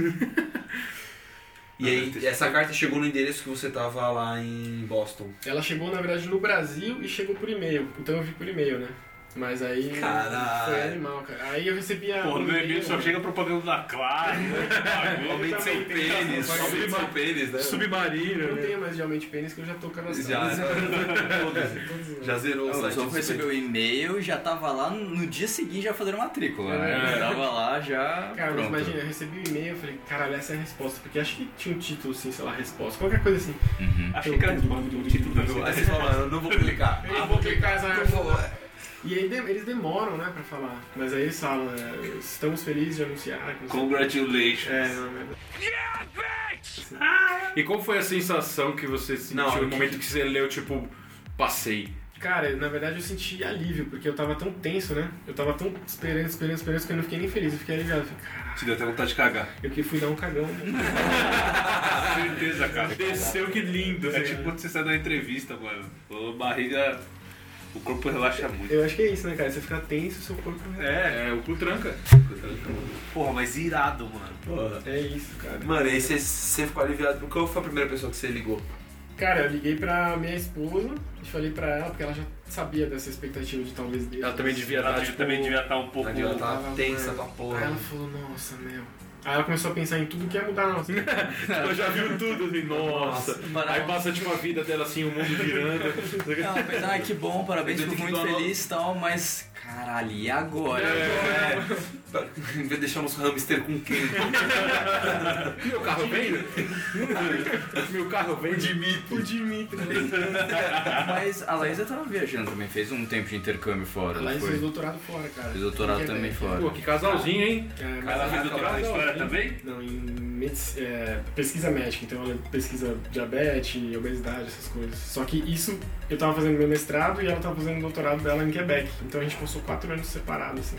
E aí, essa carta chegou no endereço que você tava lá em Boston. Ela chegou, na verdade, no Brasil e chegou por e-mail. Então eu vi por e-mail, né? Mas aí Caralho. foi animal, cara. Aí eu recebi a. Pô, no e-mail só chega propaganda da Claro. Aumente seu pênis, aumente seu pênis, né? Submarino, não né? tenho mais de aumente pênis que eu já tô cadastrado. Já, Todos- já zerou o Eu site. só recebeu o e-mail e já tava lá no dia seguinte já fazendo matrícula. né? É. Tava lá já. Cara, mas imagina, eu recebi o e-mail e falei, caralho, essa é a resposta. Porque acho que tinha um título assim, sei lá, resposta, qualquer coisa assim. Uhum. Achei que era o título do Aí você fala, eu não vou clicar. Eu vou clicar essa favor. E aí de- eles demoram, né, pra falar. Mas aí eles falam, é, estamos felizes de anunciar. Congratulations. É, não, é E qual foi a sensação que você sentiu Não, no momento que você leu, tipo, passei? Cara, na verdade eu senti alívio, porque eu tava tão tenso, né? Eu tava tão esperando, esperando, esperando, que eu não fiquei nem feliz. Eu fiquei aliviado. Eu falei, caralho, Te deu até vontade de cagar. eu que fui dar um cagão. Certeza, cara. Desceu, que lindo. É assim. tipo quando você sai da entrevista, mano. A barriga. O corpo relaxa muito. Eu acho que é isso, né, cara? Você fica tenso, seu corpo... É, É, o cu tranca. porra, mas irado, mano. Porra. É isso, cara. Mano, aí você, você ficou aliviado. Qual foi a primeira pessoa que você ligou? Cara, eu liguei pra minha esposa e falei pra ela, porque ela já sabia dessa expectativa de talvez dele. Ela também devia Ela estar, que tipo... também devia estar um pouco. A Diana tava tava, tensa mano. pra Aí porra. ela falou, nossa, meu. Aí ela começou a pensar em tudo que ia mudar na nossa. Ela já viu tudo, assim, nossa. Aí passa, tipo, a vida dela, assim, o mundo virando. Não, ai, que bom, parabéns, Eu fico muito feliz e tal, mas caralho, e agora? É. Em vez de deixar uns hamster com quem? Meu carro vem? Meu carro vem? O Dimitri. Mas a Laísa tava viajando também, fez um tempo de intercâmbio fora, Ela não fez doutorado fora, cara. Fez doutorado também fora. Pô, que casalzinho, hein? É, Ela fez ela- doutorado em história também? Não, em é, pesquisa médica, então ela pesquisa diabetes, obesidade, essas coisas. Só que isso, eu tava fazendo meu mestrado e ela tava fazendo o doutorado dela em Quebec. Então a gente passou quatro anos separados, assim.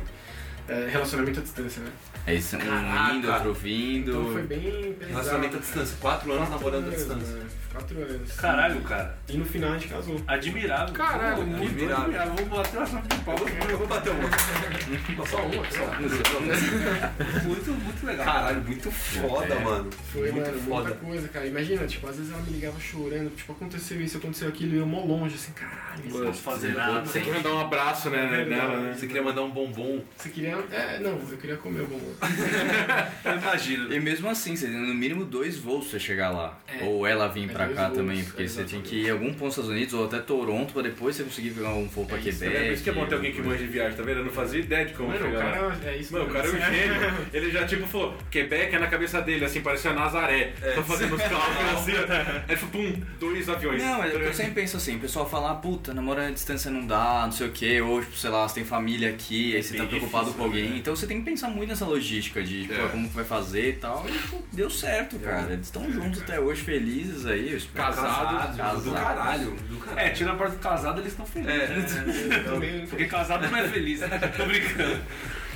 É, relacionamento à distância, né? Aí um Caraca. indo, outro vindo. Então foi bem pesado. Relacionamento à distância. Quatro anos namorando à anos, distância. né? Quatro anos. Caralho, cara. E no final a gente casou. Admirável. Caralho, Pô, muito admirável. admirável. Vamos bater uma salva de palmas. Eu vou bater uma. Só uma, só. Muito, muito legal. Caralho, muito foda, mano. Foi, muito mano, foda. muita coisa, cara. Imagina, tipo, às vezes ela me ligava chorando, tipo, aconteceu isso, aconteceu aquilo, e eu mó longe, assim, caralho. Não posso fazer nada. Você quer mandar um abraço, né, né, nela, né? Você queria mandar um bombom. Você queria. É, não, eu queria comer o bombom. Imagina. E mesmo assim, você tem no mínimo dois voos pra você chegar lá. Ou ela vir pra dois cá voos, também, porque você tinha que ir em algum ponto dos Estados Unidos ou até Toronto pra depois você conseguir pegar um voo pra É isso, Quebec. É por isso que é bom ter alguém que manja de viagem, tá vendo? Eu não fazia ideia de como Mano, o chegar lá. cara é isso Mano, o cara é um gênio. Ele já tipo falou, Quebec é na cabeça dele, assim, parecia Nazaré. Tô fazendo os cálculos assim. Aí ele falou, pum, dois aviões. Não, mas eu sempre penso assim, o pessoal fala, ah, puta, namorar à distância não dá, não sei o que, ou, tipo, sei lá, você tem família aqui, aí você tá bem preocupado difícil, com alguém. Então você tem que pensar muito nessa logística de, tipo, É. como que vai fazer e tal. E, pô, deu certo, cara. Eles estão juntos até hoje, felizes aí. eu espero. Casados, Casados. Do caralho. Do caralho. É, tira a parte do casado, eles estão felizes. né? Porque casado não é feliz, né? Tô brincando.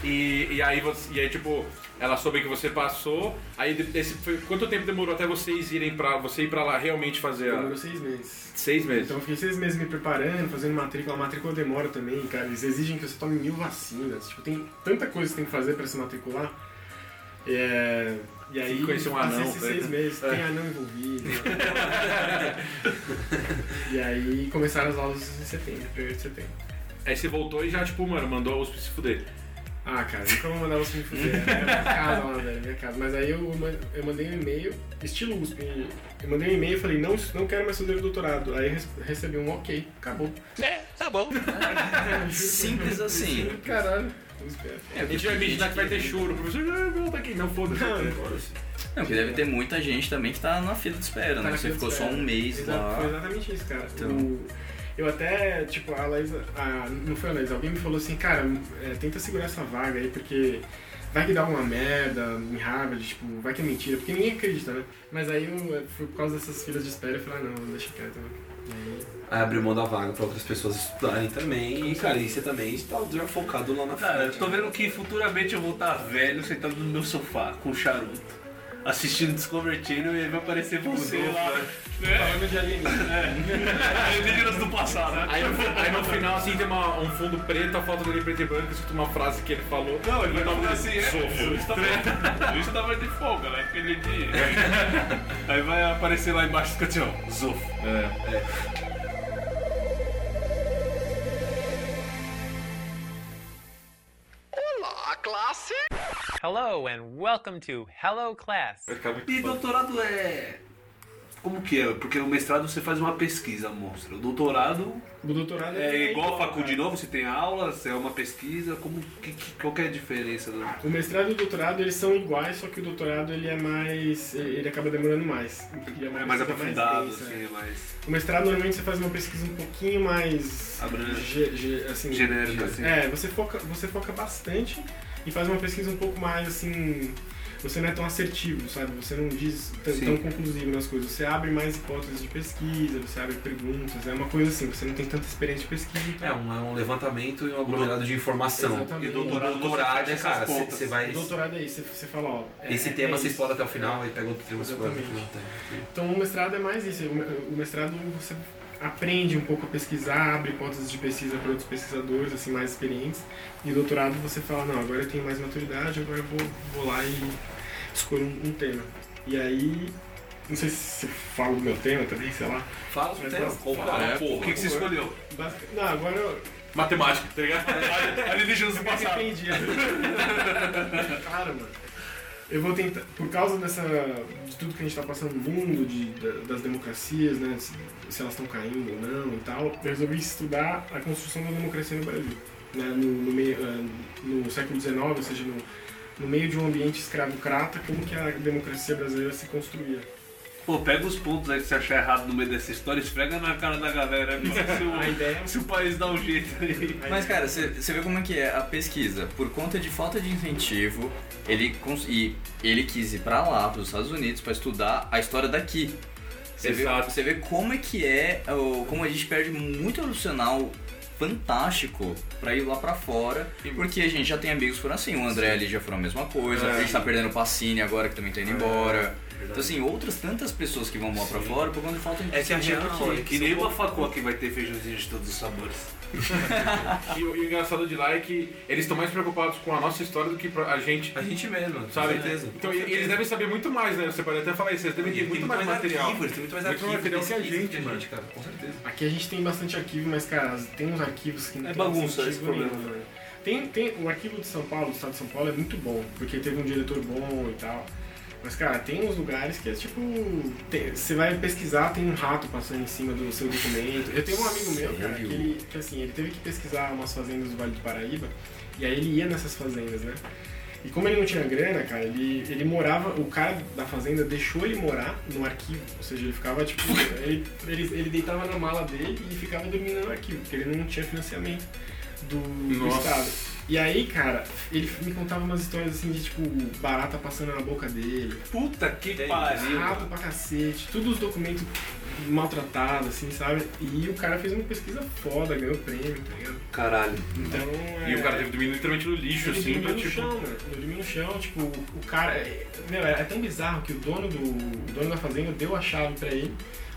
E, e aí você, e aí tipo, ela soube que você passou. Aí esse foi, quanto tempo demorou até vocês irem para você ir pra lá realmente fazer a Demorou seis meses. seis meses? Então eu fiquei seis meses me preparando, fazendo matrícula. A matrícula demora também, cara. Eles exigem que você tome mil vacinas. Tipo, tem tanta coisa que você tem que fazer pra se matricular. É, E aí, conhecer um anão, esses né? seis meses, tem anão envolvido. e aí começaram as aulas em setembro, 1 de setembro. Aí você voltou e já tipo, mano, mandou a USP se fuder. Ah, cara, nunca vou mandar você me fuder. É minha casa lá, velho, minha casa. Mas aí eu, eu mandei um e-mail, estilo USP. Eu mandei um e-mail e falei, não, não quero mais fazer o doutorado. Aí recebi um ok, acabou. Simples assim. Caralho. É A gente vai imaginar que vai ter choro, o professor, ah, não, tá aqui, não, foda-se. Não, porque deve ter muita gente também que tá na fila de espera, Tá né? Você ficou só espera. um mês Exato, Foi lá. exatamente isso, cara. Então. O- eu até, tipo, a Laísa, a- não foi a Laísa, alguém me falou assim, cara, é, tenta segurar essa vaga aí, porque vai que dá uma merda em Harvard, tipo, vai que é mentira, porque ninguém acredita, né? Mas aí eu, é, por causa dessas filas de espera, eu falei, ah, não, deixa quieto. né? E aí, Aí abriu mão da vaga pra outras pessoas estudarem também. E, cara, e você também está já focado lá na Cara, eu frente. tô vendo que futuramente eu vou estar velho, sentado no meu sofá, com charuto, assistindo Discovery Channel e aí vai aparecer você lá. Né? Falando de alienígena. É. Alienígenas do passado, né? Aí no, aí no final, assim, tem uma- um fundo preto, a foto dele preto e branco, escrito uma frase que ele falou. Não, ele vai falar assim, é, o Luiz tava, Luiz tava de folga, né? Aquele dia. Aí vai aparecer lá embaixo assim, ó, Zofo. É. Hello and welcome to Hello Class. E doutorado é... Como que é? Porque o mestrado você faz uma pesquisa, monstro. O doutorado O doutorado é igual a facu cara. de novo, você tem aulas, é uma pesquisa, como que, que- qual que é a diferença? Do... O mestrado e o doutorado, eles são iguais, só que o doutorado, ele é mais... ele acaba demorando mais. É uma mais aprofundado, densa, assim, é. é mais O mestrado, normalmente, você faz uma pesquisa um pouquinho mais... Abrangente. ge- ge- assim, Genérica, ge- assim. É, você foca, você foca bastante e faz uma pesquisa um pouco mais, assim... você não é tão assertivo, sabe? Você não diz tão, conclusivo nas coisas. Você abre mais hipóteses de pesquisa, você abre perguntas, é uma coisa assim, você não tem tanta experiência de pesquisa. É um, é um levantamento e um aglomerado de informação. Exatamente. E doutorado, doutorado é, cara, você vai. O doutorado é isso, você, você fala, ó. é- Esse é tema você isso. explora até o final e pega outro tema você explora até o Exatamente. final. Então o mestrado é mais isso. O mestrado você aprende um pouco a pesquisar, abre hipóteses de pesquisa para outros pesquisadores assim mais experientes. E o doutorado você fala, não, agora eu tenho mais maturidade, agora eu vou, vou lá e escolho um, um tema. E aí, não sei se eu falo do meu tema também, sei lá. Fala o Mas tema. Opa, fala, é, O porra. que, que você escolheu? Não, agora eu, Matemática, tá ligado? Alienígenas do eu me passado. arrependi. claro, mano. Eu vou tentar, por causa dessa, de tudo que a gente está passando no mundo, de, da- das democracias, né, se, se elas estão caindo ou não e tal, eu resolvi estudar a construção da democracia no Brasil. Né, no, no, meio, eh, no século XIX, ou seja, no, no meio de um ambiente escravocrata, como que a democracia brasileira se construía. Pô, pega os pontos aí que você achar errado no meio dessa história, esfrega na cara da galera. Se o, A ideia é se o país dá um jeito aí. Mas, cara, você vê como é que é a pesquisa. Por conta de falta de incentivo, ele, cons- e ele quis ir pra lá, pros Estados Unidos, pra estudar a história daqui. Você vê, Exato. você vê como é que é, como a gente perde muito profissional fantástico pra ir lá pra fora, porque a gente já tem amigos que foram assim, o André ali já foram a mesma coisa, É. a gente tá perdendo o Pacini agora que também tá indo embora. Então assim, outras tantas pessoas que vão lá pra fora por de falta de É que a real aqui. é Que nem uma facua que vai ter feijãozinho de todos os sabores. E, o- e o engraçado de lá é que eles estão mais preocupados com a nossa história do que pra- a gente. A gente mesmo, Sabe? com certeza. Então, e- e eles devem saber muito mais, né? Você pode até falar isso, eles devem ter muito mais material. arquivo, eles têm muito mais Muito material que a gente, mano. cara, com certeza. Aqui a gente tem bastante arquivo, mas, cara, tem uns arquivos que não É tem bagunça esse problema. nenhum, mano. Tem, tem, o arquivo de São Paulo, do estado de São Paulo, é muito bom, porque teve um diretor bom e tal. Mas, cara, tem uns lugares que é tipo. tem- Você vai pesquisar, tem um rato passando em cima do seu documento. Eu tenho um amigo meu, cara, que, ele, que assim, ele teve que pesquisar umas fazendas do Vale do Paraíba, e aí ele ia nessas fazendas, né? E como ele não tinha grana, cara, ele, ele morava, o cara da fazenda deixou ele morar no arquivo. Ou seja, ele ficava, tipo, ele, ele, ele deitava na mala dele e ficava dormindo no arquivo, porque ele não tinha financiamento do, do. Estado. E aí, cara, ele me contava umas histórias assim de, tipo, barata passando na boca dele, Puta que pariu. rato pra cacete, todos os documentos maltratados, assim, sabe? E o cara fez uma pesquisa foda, ganhou prêmio, tá ligado? Caralho. Então, E o é- cara teve que dormir literalmente no lixo, ele assim, dormiu no tipo. chão, mano. Ele dormiu no chão, tipo, o cara. é- Meu, é tão bizarro que o dono, do, o dono da fazenda deu a chave pra ele.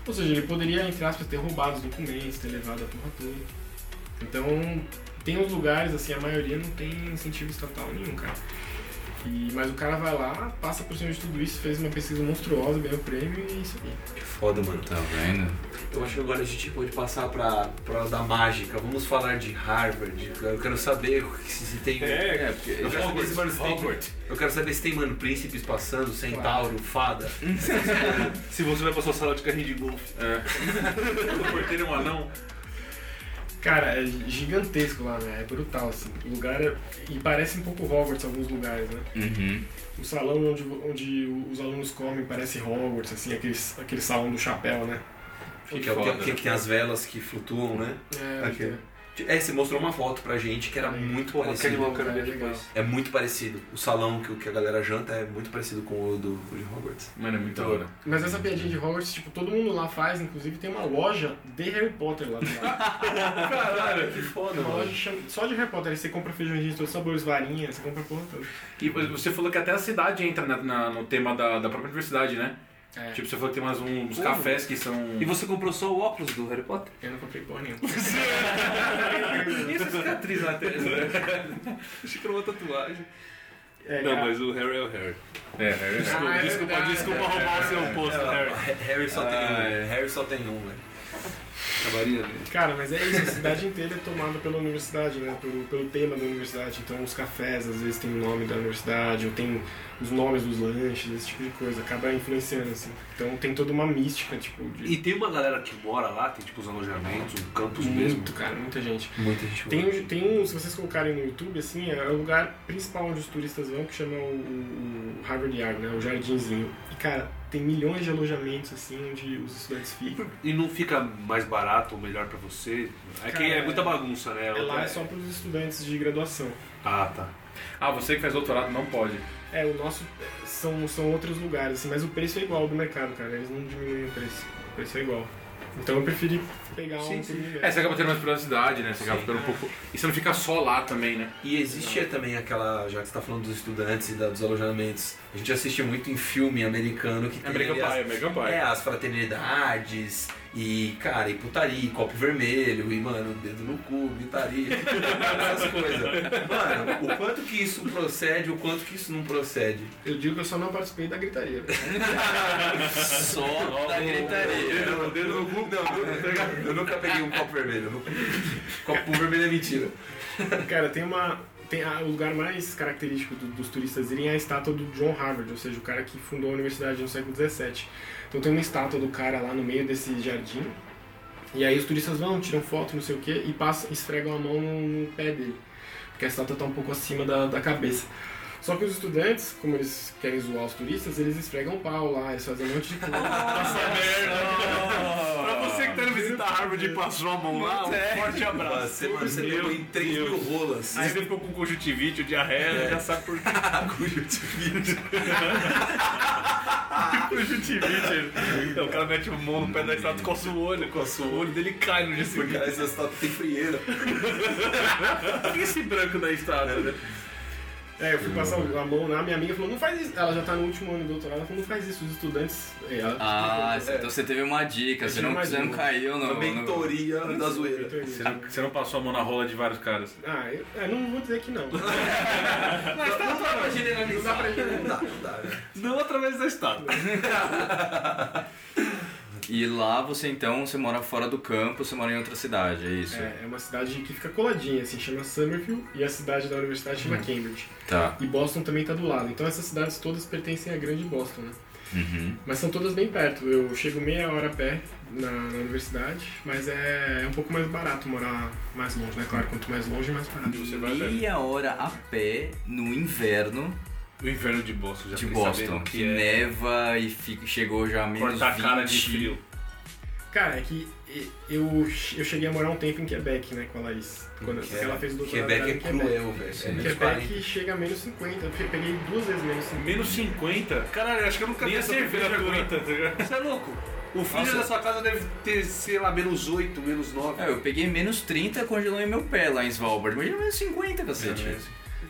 Ou seja, ele poderia, entre aspas, ter roubado os documentos, ter levado a porra toda. Então, tem uns lugares, assim, a maioria não tem incentivo estatal nenhum, cara. E, mas o cara vai lá, passa por cima de tudo isso, fez uma pesquisa monstruosa, ganhou prêmio e é isso aí. Que foda, mano. Tá vendo? Eu acho que agora a gente pode passar pra, pra da mágica. Vamos falar de Harvard. Eu quero saber se, tem. É, porque Eu quero, saber se, mano, tem, eu quero saber se tem, mano, príncipes passando, centauro, fada. Se você vai pra sua sala de carrinho de golfe. O porteiro é um anão. Cara, é gigantesco lá, né? É brutal, assim. O lugar é... E parece um pouco Hogwarts em alguns lugares, né? Uhum. O salão onde, onde os alunos comem parece Hogwarts, assim, aquele, aquele salão do chapéu, né? Que, é o que, que, que tem as velas que flutuam, né? É, Aquele. É, você mostrou uma foto pra gente que era muito Porra, aquele parecido. mal eu quero ver É, depois. É muito parecido. O salão que, que a galera janta é muito parecido com o do, de Hogwarts. Mano, é muito Então, da hora. Mas essa piadinha de Hogwarts, tipo, todo mundo lá faz, inclusive tem uma loja de Harry Potter lá do lado. Caralho, que foda, uma mano. loja chama- só de Harry Potter, aí você compra feijãozinho de todos os sabores, varinha, você compra porra toda. E você falou que até a cidade entra na- na- no tema da, da própria universidade, né? É, Tipo, você falou que tem umas, uns Pô. cafés que são. E você comprou só o óculos do Harry Potter? eu não comprei porra nenhuma. E essa cicatriz na testa? Achei que era uma tatuagem. É, Não, mas o Harry é o Harry. É, é, Desculpa, Ah, é desculpa, verdade. desculpa roubar o seu posto, Harry. Harry só tem Ah, um. é. Harry só tem um, velho. Acabaria dele. Cara, mas é isso, a cidade inteira é tomada pela universidade, né? Pelo, pelo tema da universidade. Então os cafés às vezes tem o nome da universidade, ou tem os nomes dos lanches, esse tipo de coisa. Acaba influenciando, assim. Então tem toda uma mística, tipo, de. E tem uma galera que mora lá, tem tipo os alojamentos, um campus mesmo. Muito, cara, muita gente. Muita gente Tem, um- tem um, se vocês colocarem no YouTube, assim, é o lugar principal onde os turistas vão, que chama o, o Harvard Yard, né? O Jardinzinho. E, cara, tem milhões de alojamentos, assim, onde os estudantes ficam. E não fica mais barato ou melhor pra você? É que Cara, é muita bagunça, né? É lá é só para os estudantes de graduação. Ah, tá. Ah, você que faz doutorado não pode. É, o nosso são, são outros lugares, assim, mas o preço é igual do mercado, cara. Eles não diminuem o preço. O preço é igual. Então eu preferi pegar um por mim mesmo. É, você acaba tendo mais privacidade, né? Você acaba ficando um pouco. E você não fica só lá também, né? E existia também aquela, já que você tá falando dos estudantes e dos alojamentos, a gente assiste muito em filme americano que tem American ali as- Pie, American Pie. É, as fraternidades e, cara, e putaria, e copo vermelho, e, mano, dedo no cu, gritaria, essas coisas. Mano, o quanto que isso procede, o quanto que isso não procede. Eu digo que eu só não participei da gritaria. Só da gritaria. O dedo no cu, não, eu- eu nunca peguei um copo vermelho. eu nunca- Copo vermelho é mentira. Cara, tem uma. Tem a- o lugar mais característico do- dos turistas irem é a estátua do John Harvard, ou seja, o cara que fundou a universidade no século XVII. Então tem uma estátua do cara lá no meio desse jardim. E aí os turistas vão, tiram foto, não sei o que, e passam, esfregam a mão no, no pé dele. Porque a estátua tá um pouco acima da, da cabeça. Só que os estudantes, como eles querem zoar os turistas, eles esfregam o pau lá, eles fazem um monte de coisa. Pra você que tá indo visitar Harvard e passou a mão lá, um forte abraço. Você, mano, você pegou em 3 mil rolas. Aí você ficou com conjuntivite, diarreia, já sabe por quê. Conjuntivite. conjuntivite. Então, o cara mete a mão no pé da estátua, coça o olho, coça o olho dele cai no dia Porque seguinte. essa estátua tem frieira. Por que esse branco da estátua, né? É, eu fui passar a mão na minha amiga falou, não faz isso. Ela já tá no último ano do doutorado, ela falou, não faz isso, os estudantes. É, ela Ah, explicou. então você teve uma dica, Eu você não, você não caiu no. A no- mentoria da zoeira. Você não, você não passou a mão na rola de vários caras. Ah, eu, é, não vou dizer que não. Mas tá não dá pra generalizar. Não dá pra Não dá, não dá. né? Não através da estátua. E lá você então, você mora fora do campo, você mora em outra cidade, é isso? É, é uma cidade que fica coladinha, assim, chama Somerville, e a cidade da universidade chama Cambridge. Tá. E Boston também tá do lado. Então essas cidades todas pertencem à grande Boston, né? Uhum. Mas são todas bem perto. Eu chego meia hora a pé na, na universidade, mas é, é um pouco mais barato morar mais longe, né? Claro, quanto mais longe, mais barato. Você vai. Meia hora a pé no inverno O inverno de Boston, já de Boston, que que é neva e fica- chegou já a menos cortar a 20. cara de frio. Cara, é que eu, eu cheguei a morar um tempo em Quebec, né, com a Laís. Quando Que ela fez o doutorado Quebec é Quebec. cruel, velho. É menos 40. Quebec chega a menos 50. Eu peguei duas vezes menos 50. Menos 50? Caralho, acho que eu nunca vi a essa cerveja temperatura. tá ligado? Você é louco? O freezer Nossa. da sua casa deve ter, sei lá, menos 8, menos 9. É, eu peguei menos 30 congelou em meu pé lá em Svalbard. Imagina menos 50, cacete.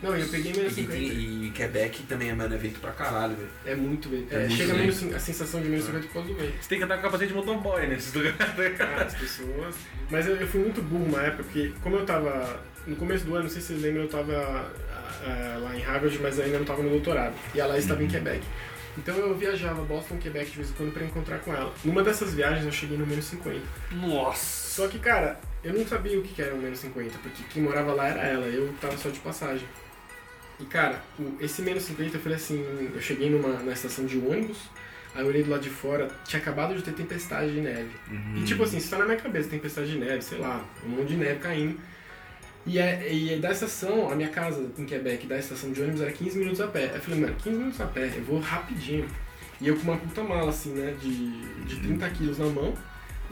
Não, eu peguei menos E, 50. e- e Quebec também é, mano, é vento pra caralho, velho. É muito bem. É É, muito chega menos, a sensação de menos 50 por causa do vento. Você tem que andar com capacete de motoboy nesses lugares. Ah, as pessoas. Mas eu, eu fui muito burro uma época, porque como eu tava. No começo do ano, não sei se vocês lembram, eu tava ah, lá em Harvard, mas ainda não tava no doutorado. E a Laís estava em Quebec. Então eu viajava Boston, Quebec de vez em quando pra encontrar com ela. Numa dessas viagens eu cheguei no menos 50. Nossa. Só que, cara, eu não sabia o que que era o menos 50, porque quem morava lá era ela, eu tava só de passagem. E, cara, esse menos 50 eu falei assim, eu cheguei numa, na estação de ônibus, aí eu olhei do lado de fora, tinha acabado de ter tempestade de neve. E tipo assim, isso tá na minha cabeça, tempestade de neve, sei lá, um monte de neve caindo. E, é, e da estação, a minha casa em Quebec, da estação de ônibus era 15 minutos a pé. Aí eu falei, mano, 15 minutos a pé, eu vou rapidinho. E eu com uma puta mala assim, né, de, de 30 quilos na mão.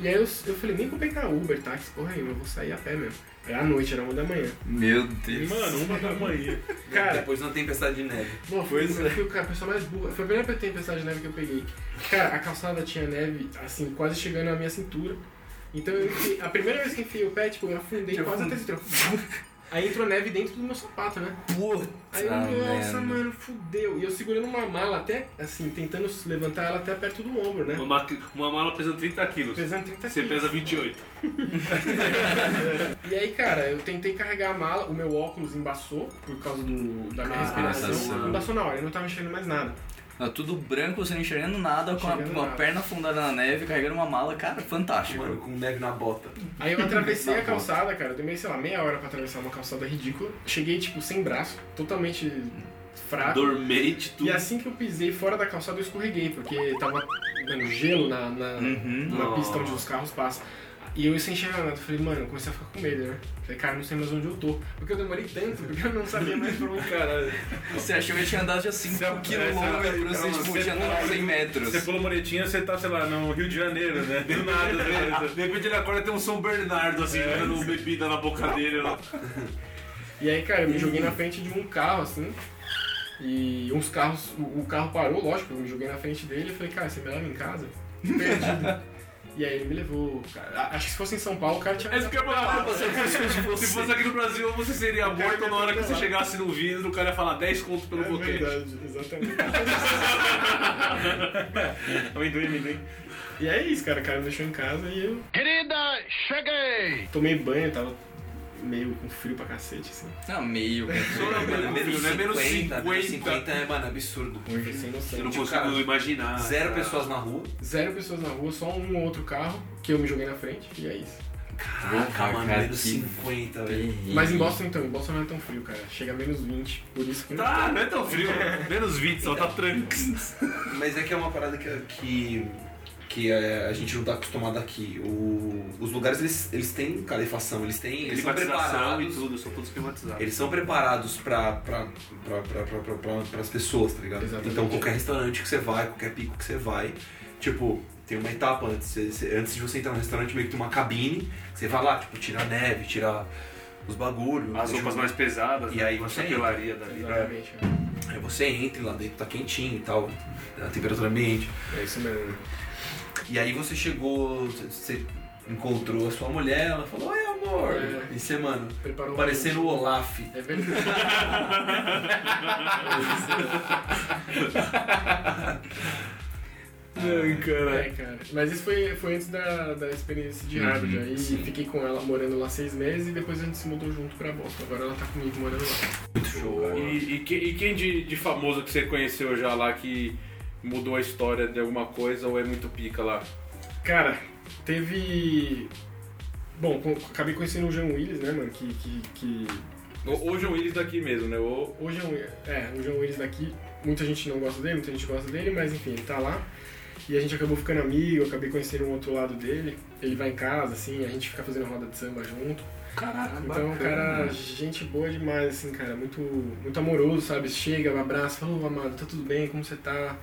E aí eu, eu falei, nem vou pegar Uber, táxi, porra aí, eu vou sair a pé mesmo. Era à noite, era uma da manhã. Meu Deus. Mano, uma da manhã. Cara, Depois não tem tempestade de neve. Bom, foi, eu fui o cara, a pessoa mais burra. Foi a primeira tempestade de neve que eu peguei. Cara, a calçada tinha neve, assim, quase chegando na minha cintura. Então eu a primeira vez que enfiei o pé, tipo, eu afundei quase até a cintura. Aí entrou neve dentro do meu sapato, né? Aí eu, Ah, nossa, merda. mano, fudeu. E eu segurando uma mala até, assim, tentando levantar ela até perto do ombro, né? Uma, ma- uma mala pesando 30 quilos. Pesando 30 Você quilos. pesa 28. E aí, cara, eu tentei carregar a mala, o meu óculos embaçou por causa do, da minha Ah, respiração. sensação. Embaçou na hora, eu não tava enxergando mais nada. Tá tudo branco, você não enxergando nada, com a- nada. perna afundada na neve, carregando uma mala, cara, fantástico. Mano, com neve na bota. Aí eu atravessei Na a calçada, cara. Eu demorei, sei lá, meia hora pra atravessar uma calçada ridícula. Cheguei, tipo, sem braço, totalmente fraco. Dormente, tudo. E assim que eu pisei fora da calçada, eu escorreguei, porque tava dando gelo na, na, Uhum. numa pista onde os carros passam. E eu sem enxergar nada, falei, mano, eu comecei a ficar com medo, né? Falei, cara, não sei mais onde eu tô. Porque eu demorei tanto, porque eu não sabia mais pra onde Caralho. Você achou que eu tinha andado já 5 quilômetros, você tipo, você tinha andado 100 metros. Você pulou moretinha, você tá, sei lá, no Rio de Janeiro, né? Do nada. né? De repente ele acorda e tem um São Bernardo assim, É. dando bebida na boca dele. ó. E aí, cara, eu me joguei na frente de um carro, assim. E uns carros, o, o carro parou, lógico, eu me joguei na frente dele e falei, cara, você me leva em casa? Perdido. E aí ele me levou, cara. A- Acho que se fosse em São Paulo, o cara tinha. É isso que eu ia. Se fosse aqui no Brasil, você seria morto na hora que você chegasse no vidro, o cara ia falar 10 conto pelo É boquete. verdade, exatamente. amendoim, amendoim. E é isso, cara. O cara me deixou em casa e eu Querida, cheguei! tomei banho, tava meio com frio pra cacete, assim. Não, meio. Mano, menos né? Menos 50, menos 50. 50 é, mano, absurdo. Hoje, sem noção. Eu não Tipo, consigo cara, imaginar. Zero cara. pessoas na rua. Zero pessoas na rua, só um ou outro carro que eu me joguei na frente e é isso. Caraca, Cara, mano, cara, menos que 50, velho. Mas em Boston então, em Boston não é tão frio, cara. Chega a menos 20, por isso que Tá, não é tão frio. Menos 20, só tá tranks. Mas é que é uma parada que, que, que é, a gente não tá acostumado aqui. O- os lugares, eles, eles têm calefação, eles têm... Eles são Climatização e preparados... tudo, são todos climatizados. Eles são preparados pra, pra, pra, pras pessoas, tá ligado? Exatamente. Então qualquer restaurante que você vai, qualquer pico que você vai, tipo, tem uma etapa antes. Antes de você entrar no restaurante, meio que tem uma cabine, você vai lá, tipo, tira a neve, tira os bagulhos. As roupas mais pesadas, E né? aí uma chapelaria dali. Exatamente, cara. Aí você entra e lá dentro, tá quentinho e tal, a temperatura ambiente. É isso mesmo. E aí você chegou, você encontrou a sua mulher, ela falou, oi amor. É. E você, mano, Preparou parecendo o Olaf. É verdade. Ai, É, cara. Mas isso foi, foi antes da, da experiência de Harvard. Uhum, aí sim. fiquei com ela morando lá seis meses e depois a gente se mudou junto pra Boston. Agora ela tá comigo morando lá. Muito show, cara. E, e que- e quem de, de famoso que você conheceu já lá que mudou a história de alguma coisa ou é muito pica lá? Cara, teve. Bom, acabei conhecendo o Jean Willis, né, mano? Que. que, que... O, o João Willis daqui mesmo, né? O, O é, o Jean Willis daqui, muita gente não gosta dele, muita gente gosta dele, mas enfim, ele tá lá. E a gente acabou ficando amigo, acabei conhecendo um outro lado dele. Ele vai em casa, assim, a gente fica fazendo roda de samba junto. Caraca, Então, cara, gente boa demais, assim, cara, muito, muito amoroso, sabe? Chega, abraça, fala, ô amado, tá tudo bem, como você tá?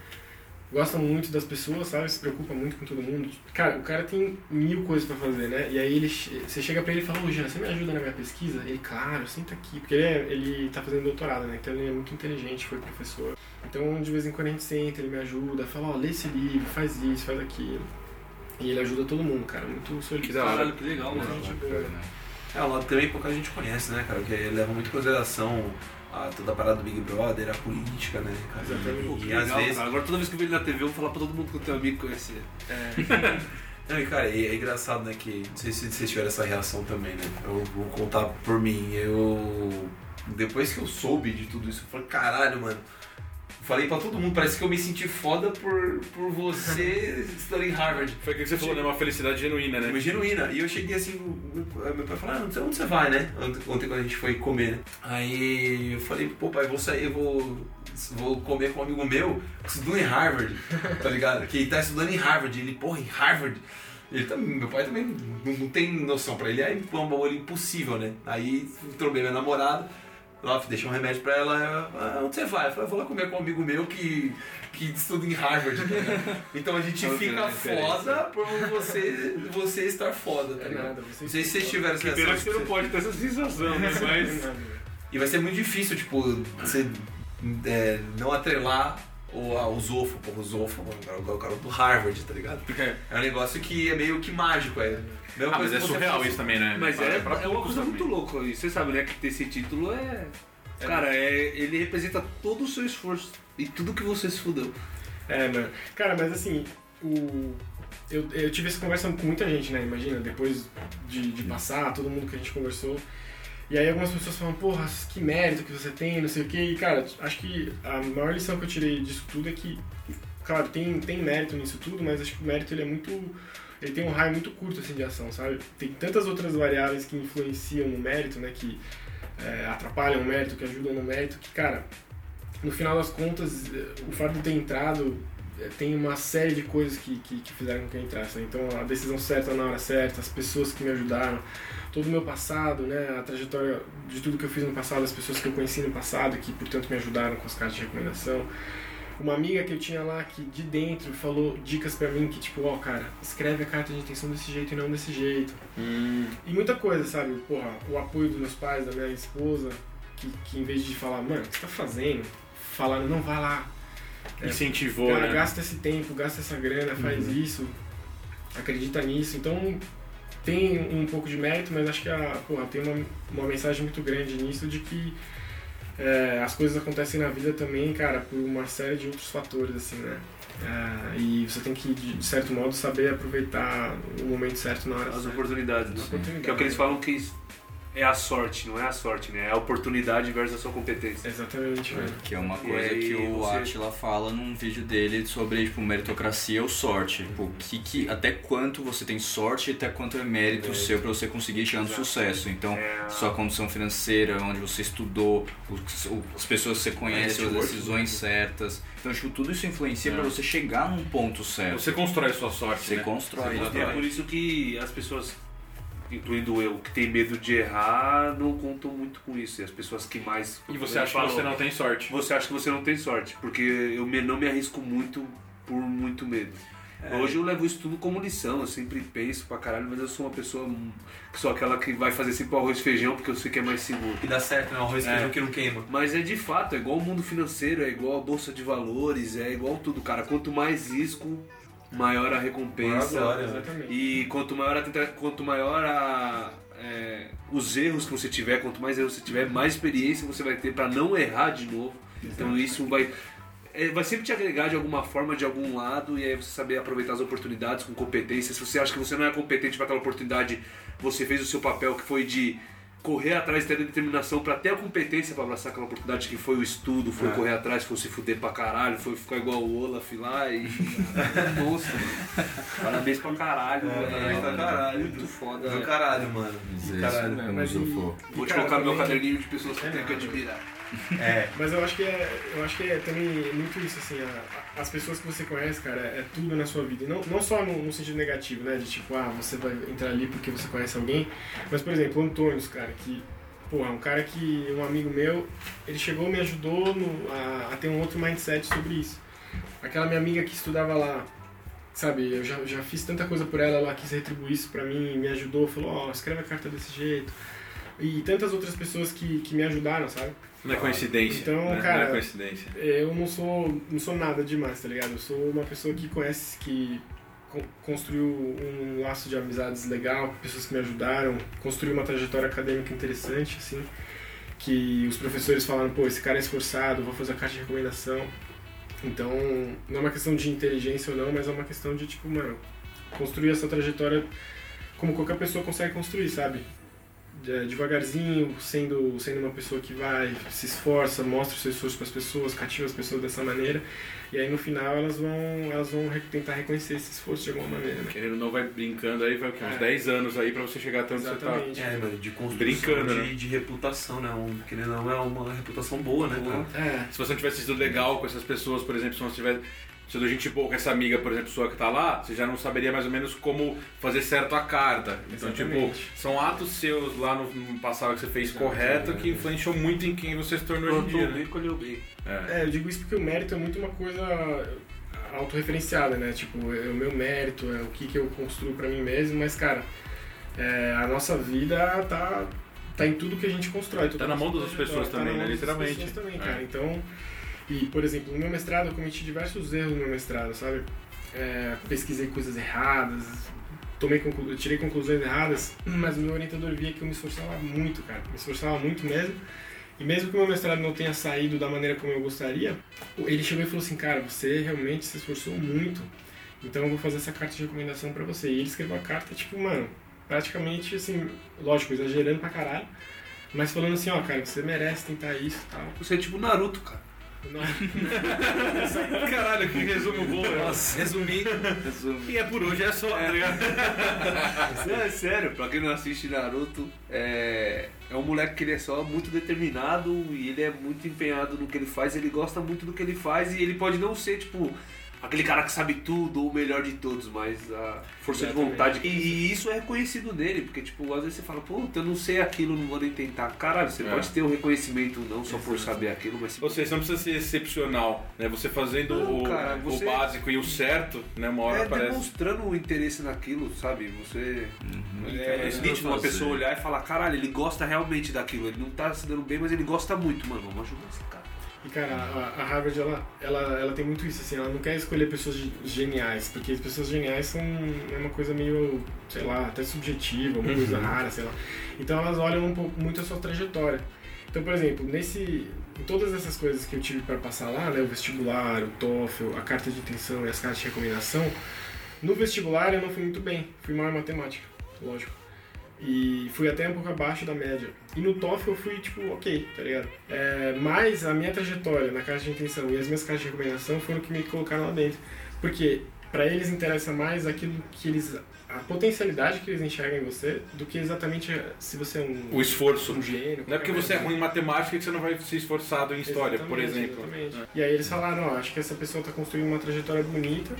Gosta muito das pessoas, sabe? Se preocupa muito com todo mundo. Cara, o cara tem mil coisas pra fazer, né? E aí ele, você chega pra ele e fala, ô Jean, você me ajuda na minha pesquisa? Ele, claro, senta aqui. Porque ele, é- ele tá fazendo doutorado, né? Então ele é muito inteligente, foi professor. Então, de vez em quando a gente senta, ele me ajuda, fala, ó, lê esse livro, faz isso, faz aquilo. E ele ajuda todo mundo, cara, muito solitário. Caralho, que legal, Muito mano. gente boa. É um lado também pouca gente conhece, né, cara? Porque leva muito em consideração a, toda a parada do Big Brother, a política, né, cara? Exatamente. E, às legal, vezes. cara. Agora toda vez que eu vejo ele na TV, eu vou falar pra todo mundo que eu tenho amigo que conhece ele. Não, e cara, e é engraçado, né, que. Não sei se vocês tiveram essa reação também, né? Eu vou contar por mim. Eu. Depois que eu soube de tudo isso, eu falei, caralho, mano. Falei pra todo mundo, parece que eu me senti foda por, por você estudar em Harvard. foi aquilo que você falou, né? Uma felicidade genuína, né? Genuína. E eu cheguei assim, o- o- meu pai falou, ah, não sei onde você vai, né? Ontem quando a gente foi comer, né? Aí eu falei, pô pai, vou sair, eu vou, vou comer com um amigo meu que estudou em Harvard, tá ligado? Que tá estudando em Harvard. Ele, porra, em Harvard? Ele também, meu pai também não, não tem noção pra ele, aí foi um bagulho impossível, né? Aí tromei minha namorada, lá deixei um remédio pra ela, ah, onde você vai? Eu falei, vou lá comer com um amigo meu que, que estuda em Harvard. ligado? Então a gente Ok, fica foda por você, você estar foda, tá É ligado? Não sei se vocês tiveram essa Que pena que você não pode ter essa sensação, né? Mas. E vai ser muito difícil, tipo, você é, não atrelar o, ao Zofo, pô, o Zofo, o o cara do Harvard, tá ligado? É um negócio que é meio que mágico, é. Mesma Ah, mas é surreal faz- isso também, né? Mas é, pra é uma coisa também. muito louca. E você sabe, né, que ter esse título é. Cara, é, ele representa todo o seu esforço e tudo que você se fudeu. É, mano. Cara, mas assim, o. Eu, eu tive essa conversa com muita gente, né? Imagina, depois de, de passar, todo mundo que a gente conversou. E aí algumas pessoas falam, porra, que mérito que você tem, não sei o quê. E, cara, acho que a maior lição que eu tirei disso tudo é que, claro, tem, tem mérito nisso tudo, mas acho que o mérito ele é muito. Ele tem um raio muito curto assim, de ação, sabe? Tem tantas outras variáveis que influenciam no mérito, né? Que é, atrapalham o mérito, que ajudam no mérito, que, cara, no final das contas, eh, o fato de ter entrado tem uma série de coisas que, que, que fizeram com que eu entrasse. né? Então, a decisão certa na hora certa, as pessoas que me ajudaram, todo o meu passado, né, a trajetória de tudo que eu fiz no passado, as pessoas que eu conheci no passado, que, portanto, me ajudaram com as cartas de recomendação. Uma amiga que eu tinha lá que de dentro falou dicas pra mim que tipo, ó, cara, escreve a carta de intenção desse jeito e não desse jeito. Hum. E muita coisa, sabe? Porra, o apoio dos meus pais, da minha esposa, que, que em vez de falar, mano, o que você tá fazendo? Falaram, não, vai lá. É, Incentivou, Cara, né? Uhum. gasta esse tempo, gasta essa grana, faz isso, acredita nisso. Então tem um pouco de mérito, mas acho que a, porra, tem uma, uma mensagem muito grande nisso de que é, as coisas acontecem na vida também, cara, por uma série de outros fatores, assim, né? É, e você tem que, de certo modo, saber aproveitar o momento certo na hora As certa. oportunidades, né? As oportunidades. Que é o que eles falam que é a sorte, não é a sorte, né? É a oportunidade versus a sua competência. Exatamente, velho. Que é uma coisa aí que o você- Atila fala num vídeo dele sobre tipo, meritocracia ou sorte. Tipo, que, que, até quanto você tem sorte e até quanto é mérito seu pra você conseguir chegar no sucesso. Então, É. sua condição financeira, onde você estudou, as pessoas que você conhece, as network. decisões certas. Então, tipo, tudo isso influencia pra você chegar num ponto certo. Você constrói a sua sorte, Você né? constrói. E é por isso que as pessoas, incluindo eu, que tem medo de errar, não contam muito com isso. E as pessoas que mais. E você acha que você não tem sorte. Você acha que você não tem sorte, porque eu me- não me arrisco muito por muito medo. Hoje eu levo isso tudo como lição, eu sempre penso pra caralho, mas eu sou uma pessoa que sou aquela que vai fazer sempre o arroz e feijão porque eu sei que é mais seguro. E dá certo, né? O arroz e É. feijão que não queima. Mas é de fato, é igual o mundo financeiro, é igual a bolsa de valores, é igual tudo, cara. Quanto mais risco, maior a recompensa. Maior a glória. E quanto maior a quanto maior a, é, os erros que você tiver, quanto mais erros você tiver, mais experiência você vai ter pra não errar de novo. Então isso vai é, vai sempre te agregar de alguma forma, de algum lado, e aí você saber aproveitar as oportunidades com competência. Se você acha que você não é competente para aquela oportunidade, você fez o seu papel que foi de correr atrás, ter a determinação para ter a competência para abraçar aquela oportunidade que foi o estudo, foi correr atrás, foi se fuder pra caralho, foi ficar igual o Olaf lá e. Nossa, mano. Parabéns pra caralho, velho. parabéns pra caralho. Muito foda. Do caralho, mano. Caralho. mesmo, Mas e- Zufo. Vou te colocar no meu caderninho de pessoas que eu tenho que admirar. É. Mas eu acho que é, eu acho que é também muito isso, assim, a- as pessoas que você conhece, cara, é tudo na sua vida. E não, não só no, no sentido negativo, né? De tipo, ah, você vai entrar ali porque você conhece alguém. Mas, por exemplo, o Antônio, cara, que, porra, um cara que, um amigo meu, ele chegou me ajudou no- a, a ter um outro mindset sobre isso. Aquela minha amiga que estudava lá, sabe, eu já, já fiz tanta coisa por ela, ela quis retribuir isso pra mim, me ajudou, falou, ó, escreve a carta desse jeito. E tantas outras pessoas que, que me ajudaram, sabe? Não é coincidência. Então, né? cara, Não é coincidência. Eu não sou, não sou nada demais, tá ligado? Eu sou uma pessoa que conhece, que con- construiu um laço de amizades legal, pessoas que me ajudaram, construiu uma trajetória acadêmica interessante, assim, que os professores falaram, pô, esse cara é esforçado, vou fazer a carta de recomendação. Então, não é uma questão de inteligência ou não, mas é uma questão de, tipo, mano, construir essa trajetória como qualquer pessoa consegue construir, sabe? De- Devagarzinho, sendo, sendo uma pessoa que vai, se esforça, mostra o seu esforço para as pessoas, cativa as pessoas dessa maneira, e aí no final elas vão, elas vão re- tentar reconhecer esse esforço de alguma maneira, né? Querendo ou não, vai brincando aí, vai o quê? uns É. 10 anos aí pra você chegar até onde você tá. Exatamente. É, mano, de construção Brincando, de, né? de reputação, né? Um, querendo ou não, é uma reputação boa, né, cara? É, Se você não tivesse sido legal com essas pessoas, por exemplo, se você tivesse sido gente boa com essa amiga, por exemplo, sua que tá lá, você já não saberia mais ou menos como fazer certo a carta. Então, Exatamente. tipo, são atos seus lá no passado que você fez correto que influenciam muito em quem você se tornou hoje em dia. Né? Bem. É, eu digo isso porque o mérito é muito uma coisa autorreferenciada, né? Tipo, é o meu mérito, é o que, que eu construo pra mim mesmo, mas, cara, é, a nossa vida tá, tá em tudo que a gente constrói. tudo Tá na que mão das pessoas tá também, mão né? Literalmente. pessoas também, É. cara. Então, e, por exemplo, no meu mestrado eu cometi diversos erros no meu mestrado, sabe? É, pesquisei coisas erradas, tomei conclu... tirei conclusões erradas, mas o meu orientador via que eu me esforçava muito, cara. Me esforçava muito mesmo. E mesmo que o meu mestrado não tenha saído da maneira como eu gostaria, ele chegou e falou assim, cara, você realmente se esforçou muito, então eu vou fazer essa carta de recomendação pra você. E ele escreveu a carta, tipo, mano, praticamente assim, lógico, exagerando pra caralho, mas falando assim, ó, cara, você merece tentar isso e tal. Você é tipo Naruto, cara. Não- Caralho, que resumo bom. né? Nossa, resumindo. E é por hoje, é só, tá ligado? Não, é sério, pra quem não assiste Naruto, é, é um moleque que ele é só muito determinado e ele é muito empenhado no que ele faz, ele gosta muito do que ele faz e ele pode não ser, tipo, aquele cara que sabe tudo, o melhor de todos, mas a força de Exatamente. vontade. E, e isso é reconhecido nele, porque, tipo, às vezes você fala, puta, eu não sei aquilo, não vou nem tentar. Caralho, você É. pode ter um reconhecimento não só por saber aquilo, mas Ou seja, você não precisa ser excepcional, né? Você fazendo Não, o, cara, o você- básico e o certo, né? Uma hora é aparece. demonstrando um interesse naquilo, sabe? Você. É, Então, isso que eu nítido uma fazer. pessoa olhar e falar, caralho, ele gosta realmente daquilo. Ele não tá se dando bem, mas ele gosta muito, mano. Vamos ajudar esse cara. E cara, a, a Harvard ela, ela, ela tem muito isso, assim, ela não quer escolher pessoas ge- geniais, porque as pessoas geniais são é uma coisa meio, sei lá, até subjetiva, uma coisa rara, sei lá. Então elas olham um pouco, muito a sua trajetória. Então, por exemplo, nesse, em todas essas coisas que eu tive para passar lá, né, o vestibular, o TOEFL, a carta de intenção e as cartas de recomendação, no vestibular eu não fui muito bem, fui mal em matemática, lógico. E fui até um pouco abaixo da média. E no TOEFL eu fui, tipo, ok, tá ligado? É, mas a minha trajetória na caixa de intenção e as minhas caixas de recomendação foram o que me colocaram lá dentro. Porque para eles interessa mais aquilo que eles... A potencialidade que eles enxergam em você do que exatamente se você é um... O esforço. Um gênio. Não é porque você é ruim em matemática que você não vai ser esforçado em história, por exemplo. exatamente. E aí eles falaram, ó, acho que essa pessoa tá construindo uma trajetória bonita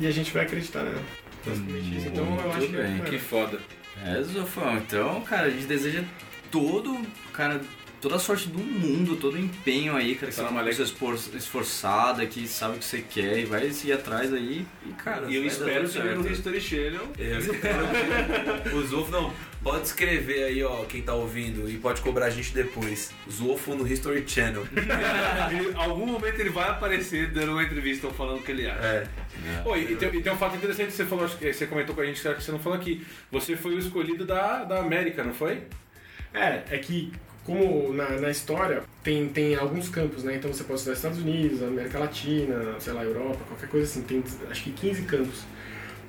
e a gente vai acreditar nela. Basicamente isso. Então eu acho que é, bem, mano, Que foda. É, Zofão, então, cara, a gente deseja todo, cara, toda a sorte do mundo, todo o empenho aí, cara, que Tá você é uma pessoa esforçada, que sabe o que você quer e vai seguir atrás aí e, cara, E eu espero que no. History Channel. Eu quero- o Zolfo, não, pode escrever aí, ó, quem tá ouvindo, e pode cobrar a gente depois. Zolfo no History Channel. Em algum momento ele vai aparecer dando uma entrevista ou falando o que ele acha. É. Pô, e, tem, e tem um fato interessante que você falou, acho que você comentou com a gente, que você não falou aqui. Você foi o escolhido da, da América, não foi? É, é que como na, na história tem, tem alguns campos, né? Então você pode estudar Estados Unidos, América Latina, sei lá, Europa, qualquer coisa assim. Tem acho que 15 campos.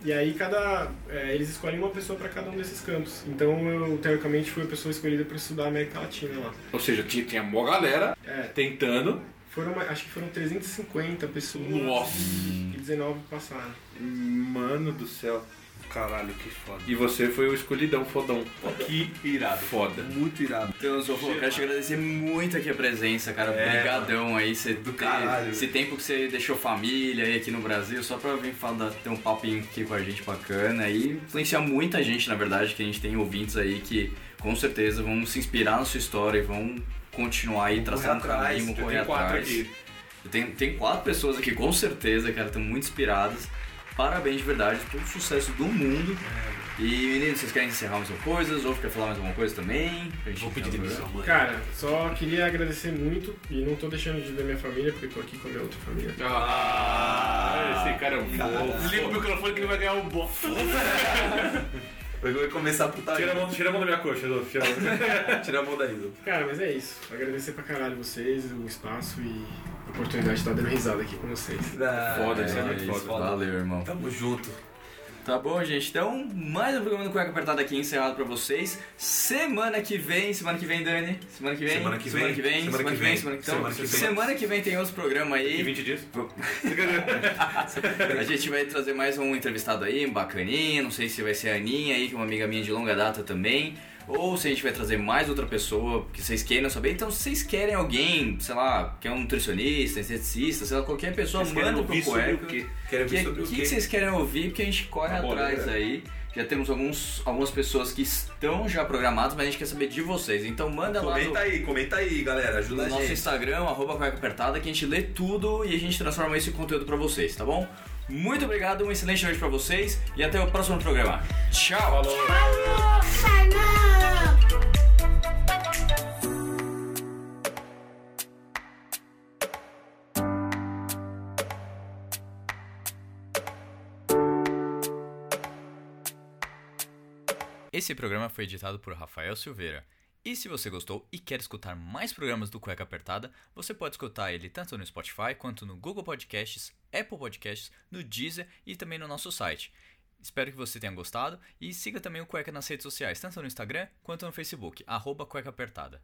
E aí cada. é, eles escolhem uma pessoa para cada um desses campos. Então eu, teoricamente, fui a pessoa escolhida para estudar a América Latina lá. Ou seja, tinha, tinha uma galera É, tentando. foram, acho que foram 350 pessoas Nossa. e 19 passaram. Mano do céu. Caralho, que foda. E você foi o escolhidão, fodão. Que irado. Foda. Muito irado. Então, eu quero te agradecer muito aqui a presença, cara. É, Obrigadão aí, você ter caralho. esse tempo que você deixou família aí aqui no Brasil, só pra vir falar, ter um papinho aqui com a gente bacana e influenciar muita gente, na verdade, que a gente tem ouvintes aí que com certeza vão se inspirar na sua história e vão continuar aí traçando atrás, caminho, correr quatro atrás. aqui. Eu tenho, tem quatro pessoas aqui, com certeza, cara, estão muito inspiradas. Parabéns de verdade, todo o sucesso do mundo. E meninos, vocês querem encerrar mais alguma coisa? Ou quer falar mais alguma coisa também? Vou pedir demissão. Cara, só queria agradecer muito e não tô deixando de ver minha família porque tô aqui com a minha outra família. Ah, esse cara é um bom. Liga o microfone que ele vai ganhar um bosta. Eu vou começar a putaria. Tira a, mão, tira a mão da minha coxa, Adolfo. Tira a mão. Tira a mão daí. Cara, mas é isso. Agradecer pra caralho vocês, o espaço e oportunidade de estar dando risada aqui com vocês. Foda, isso é muito isso, foda. Valeu, irmão. Tamo junto. Tá bom, gente. Então, mais um programa do Cueca Apertada aqui encerrado pra vocês. Semana que vem, semana que vem, Dani. Semana que vem. Semana que Semana vem. que vem. Semana que vem. Semana que Semana então, que vem. semana que vem tem outro programa Em aí. 20 dias? A gente vai trazer mais um entrevistado aí, um bacaninha. Não sei se vai ser a Aninha aí, que é uma amiga minha de longa data também. Ou se a gente vai trazer mais outra pessoa que vocês queiram saber. Então, se vocês querem alguém, sei lá, que é um nutricionista, esteticista, sei lá, qualquer pessoa, Vocês querem manda pro Cueca. o O ver que, o que que vocês querem ouvir? Porque a gente corre Tá bom, atrás aí. Já temos alguns, algumas pessoas que estão já programadas, mas a gente quer saber de vocês. Então manda lá no, Comenta aí, comenta aí, galera. Ajuda no a nosso gente. Instagram, arroba Cueca Apertada, que a gente lê tudo e a gente transforma esse conteúdo pra vocês, tá bom? Muito obrigado, uma excelente noite pra vocês e até o próximo programa. Tchau! Esse programa foi editado por Rafael Silveira. E se você gostou e quer escutar mais programas do Cueca Apertada, você pode escutar ele tanto no Spotify quanto no Google Podcasts, Apple Podcasts, no Deezer e também no nosso site. Espero que você tenha gostado e siga também o Cueca nas redes sociais, tanto no Instagram quanto no Facebook, arroba Cueca Apertada.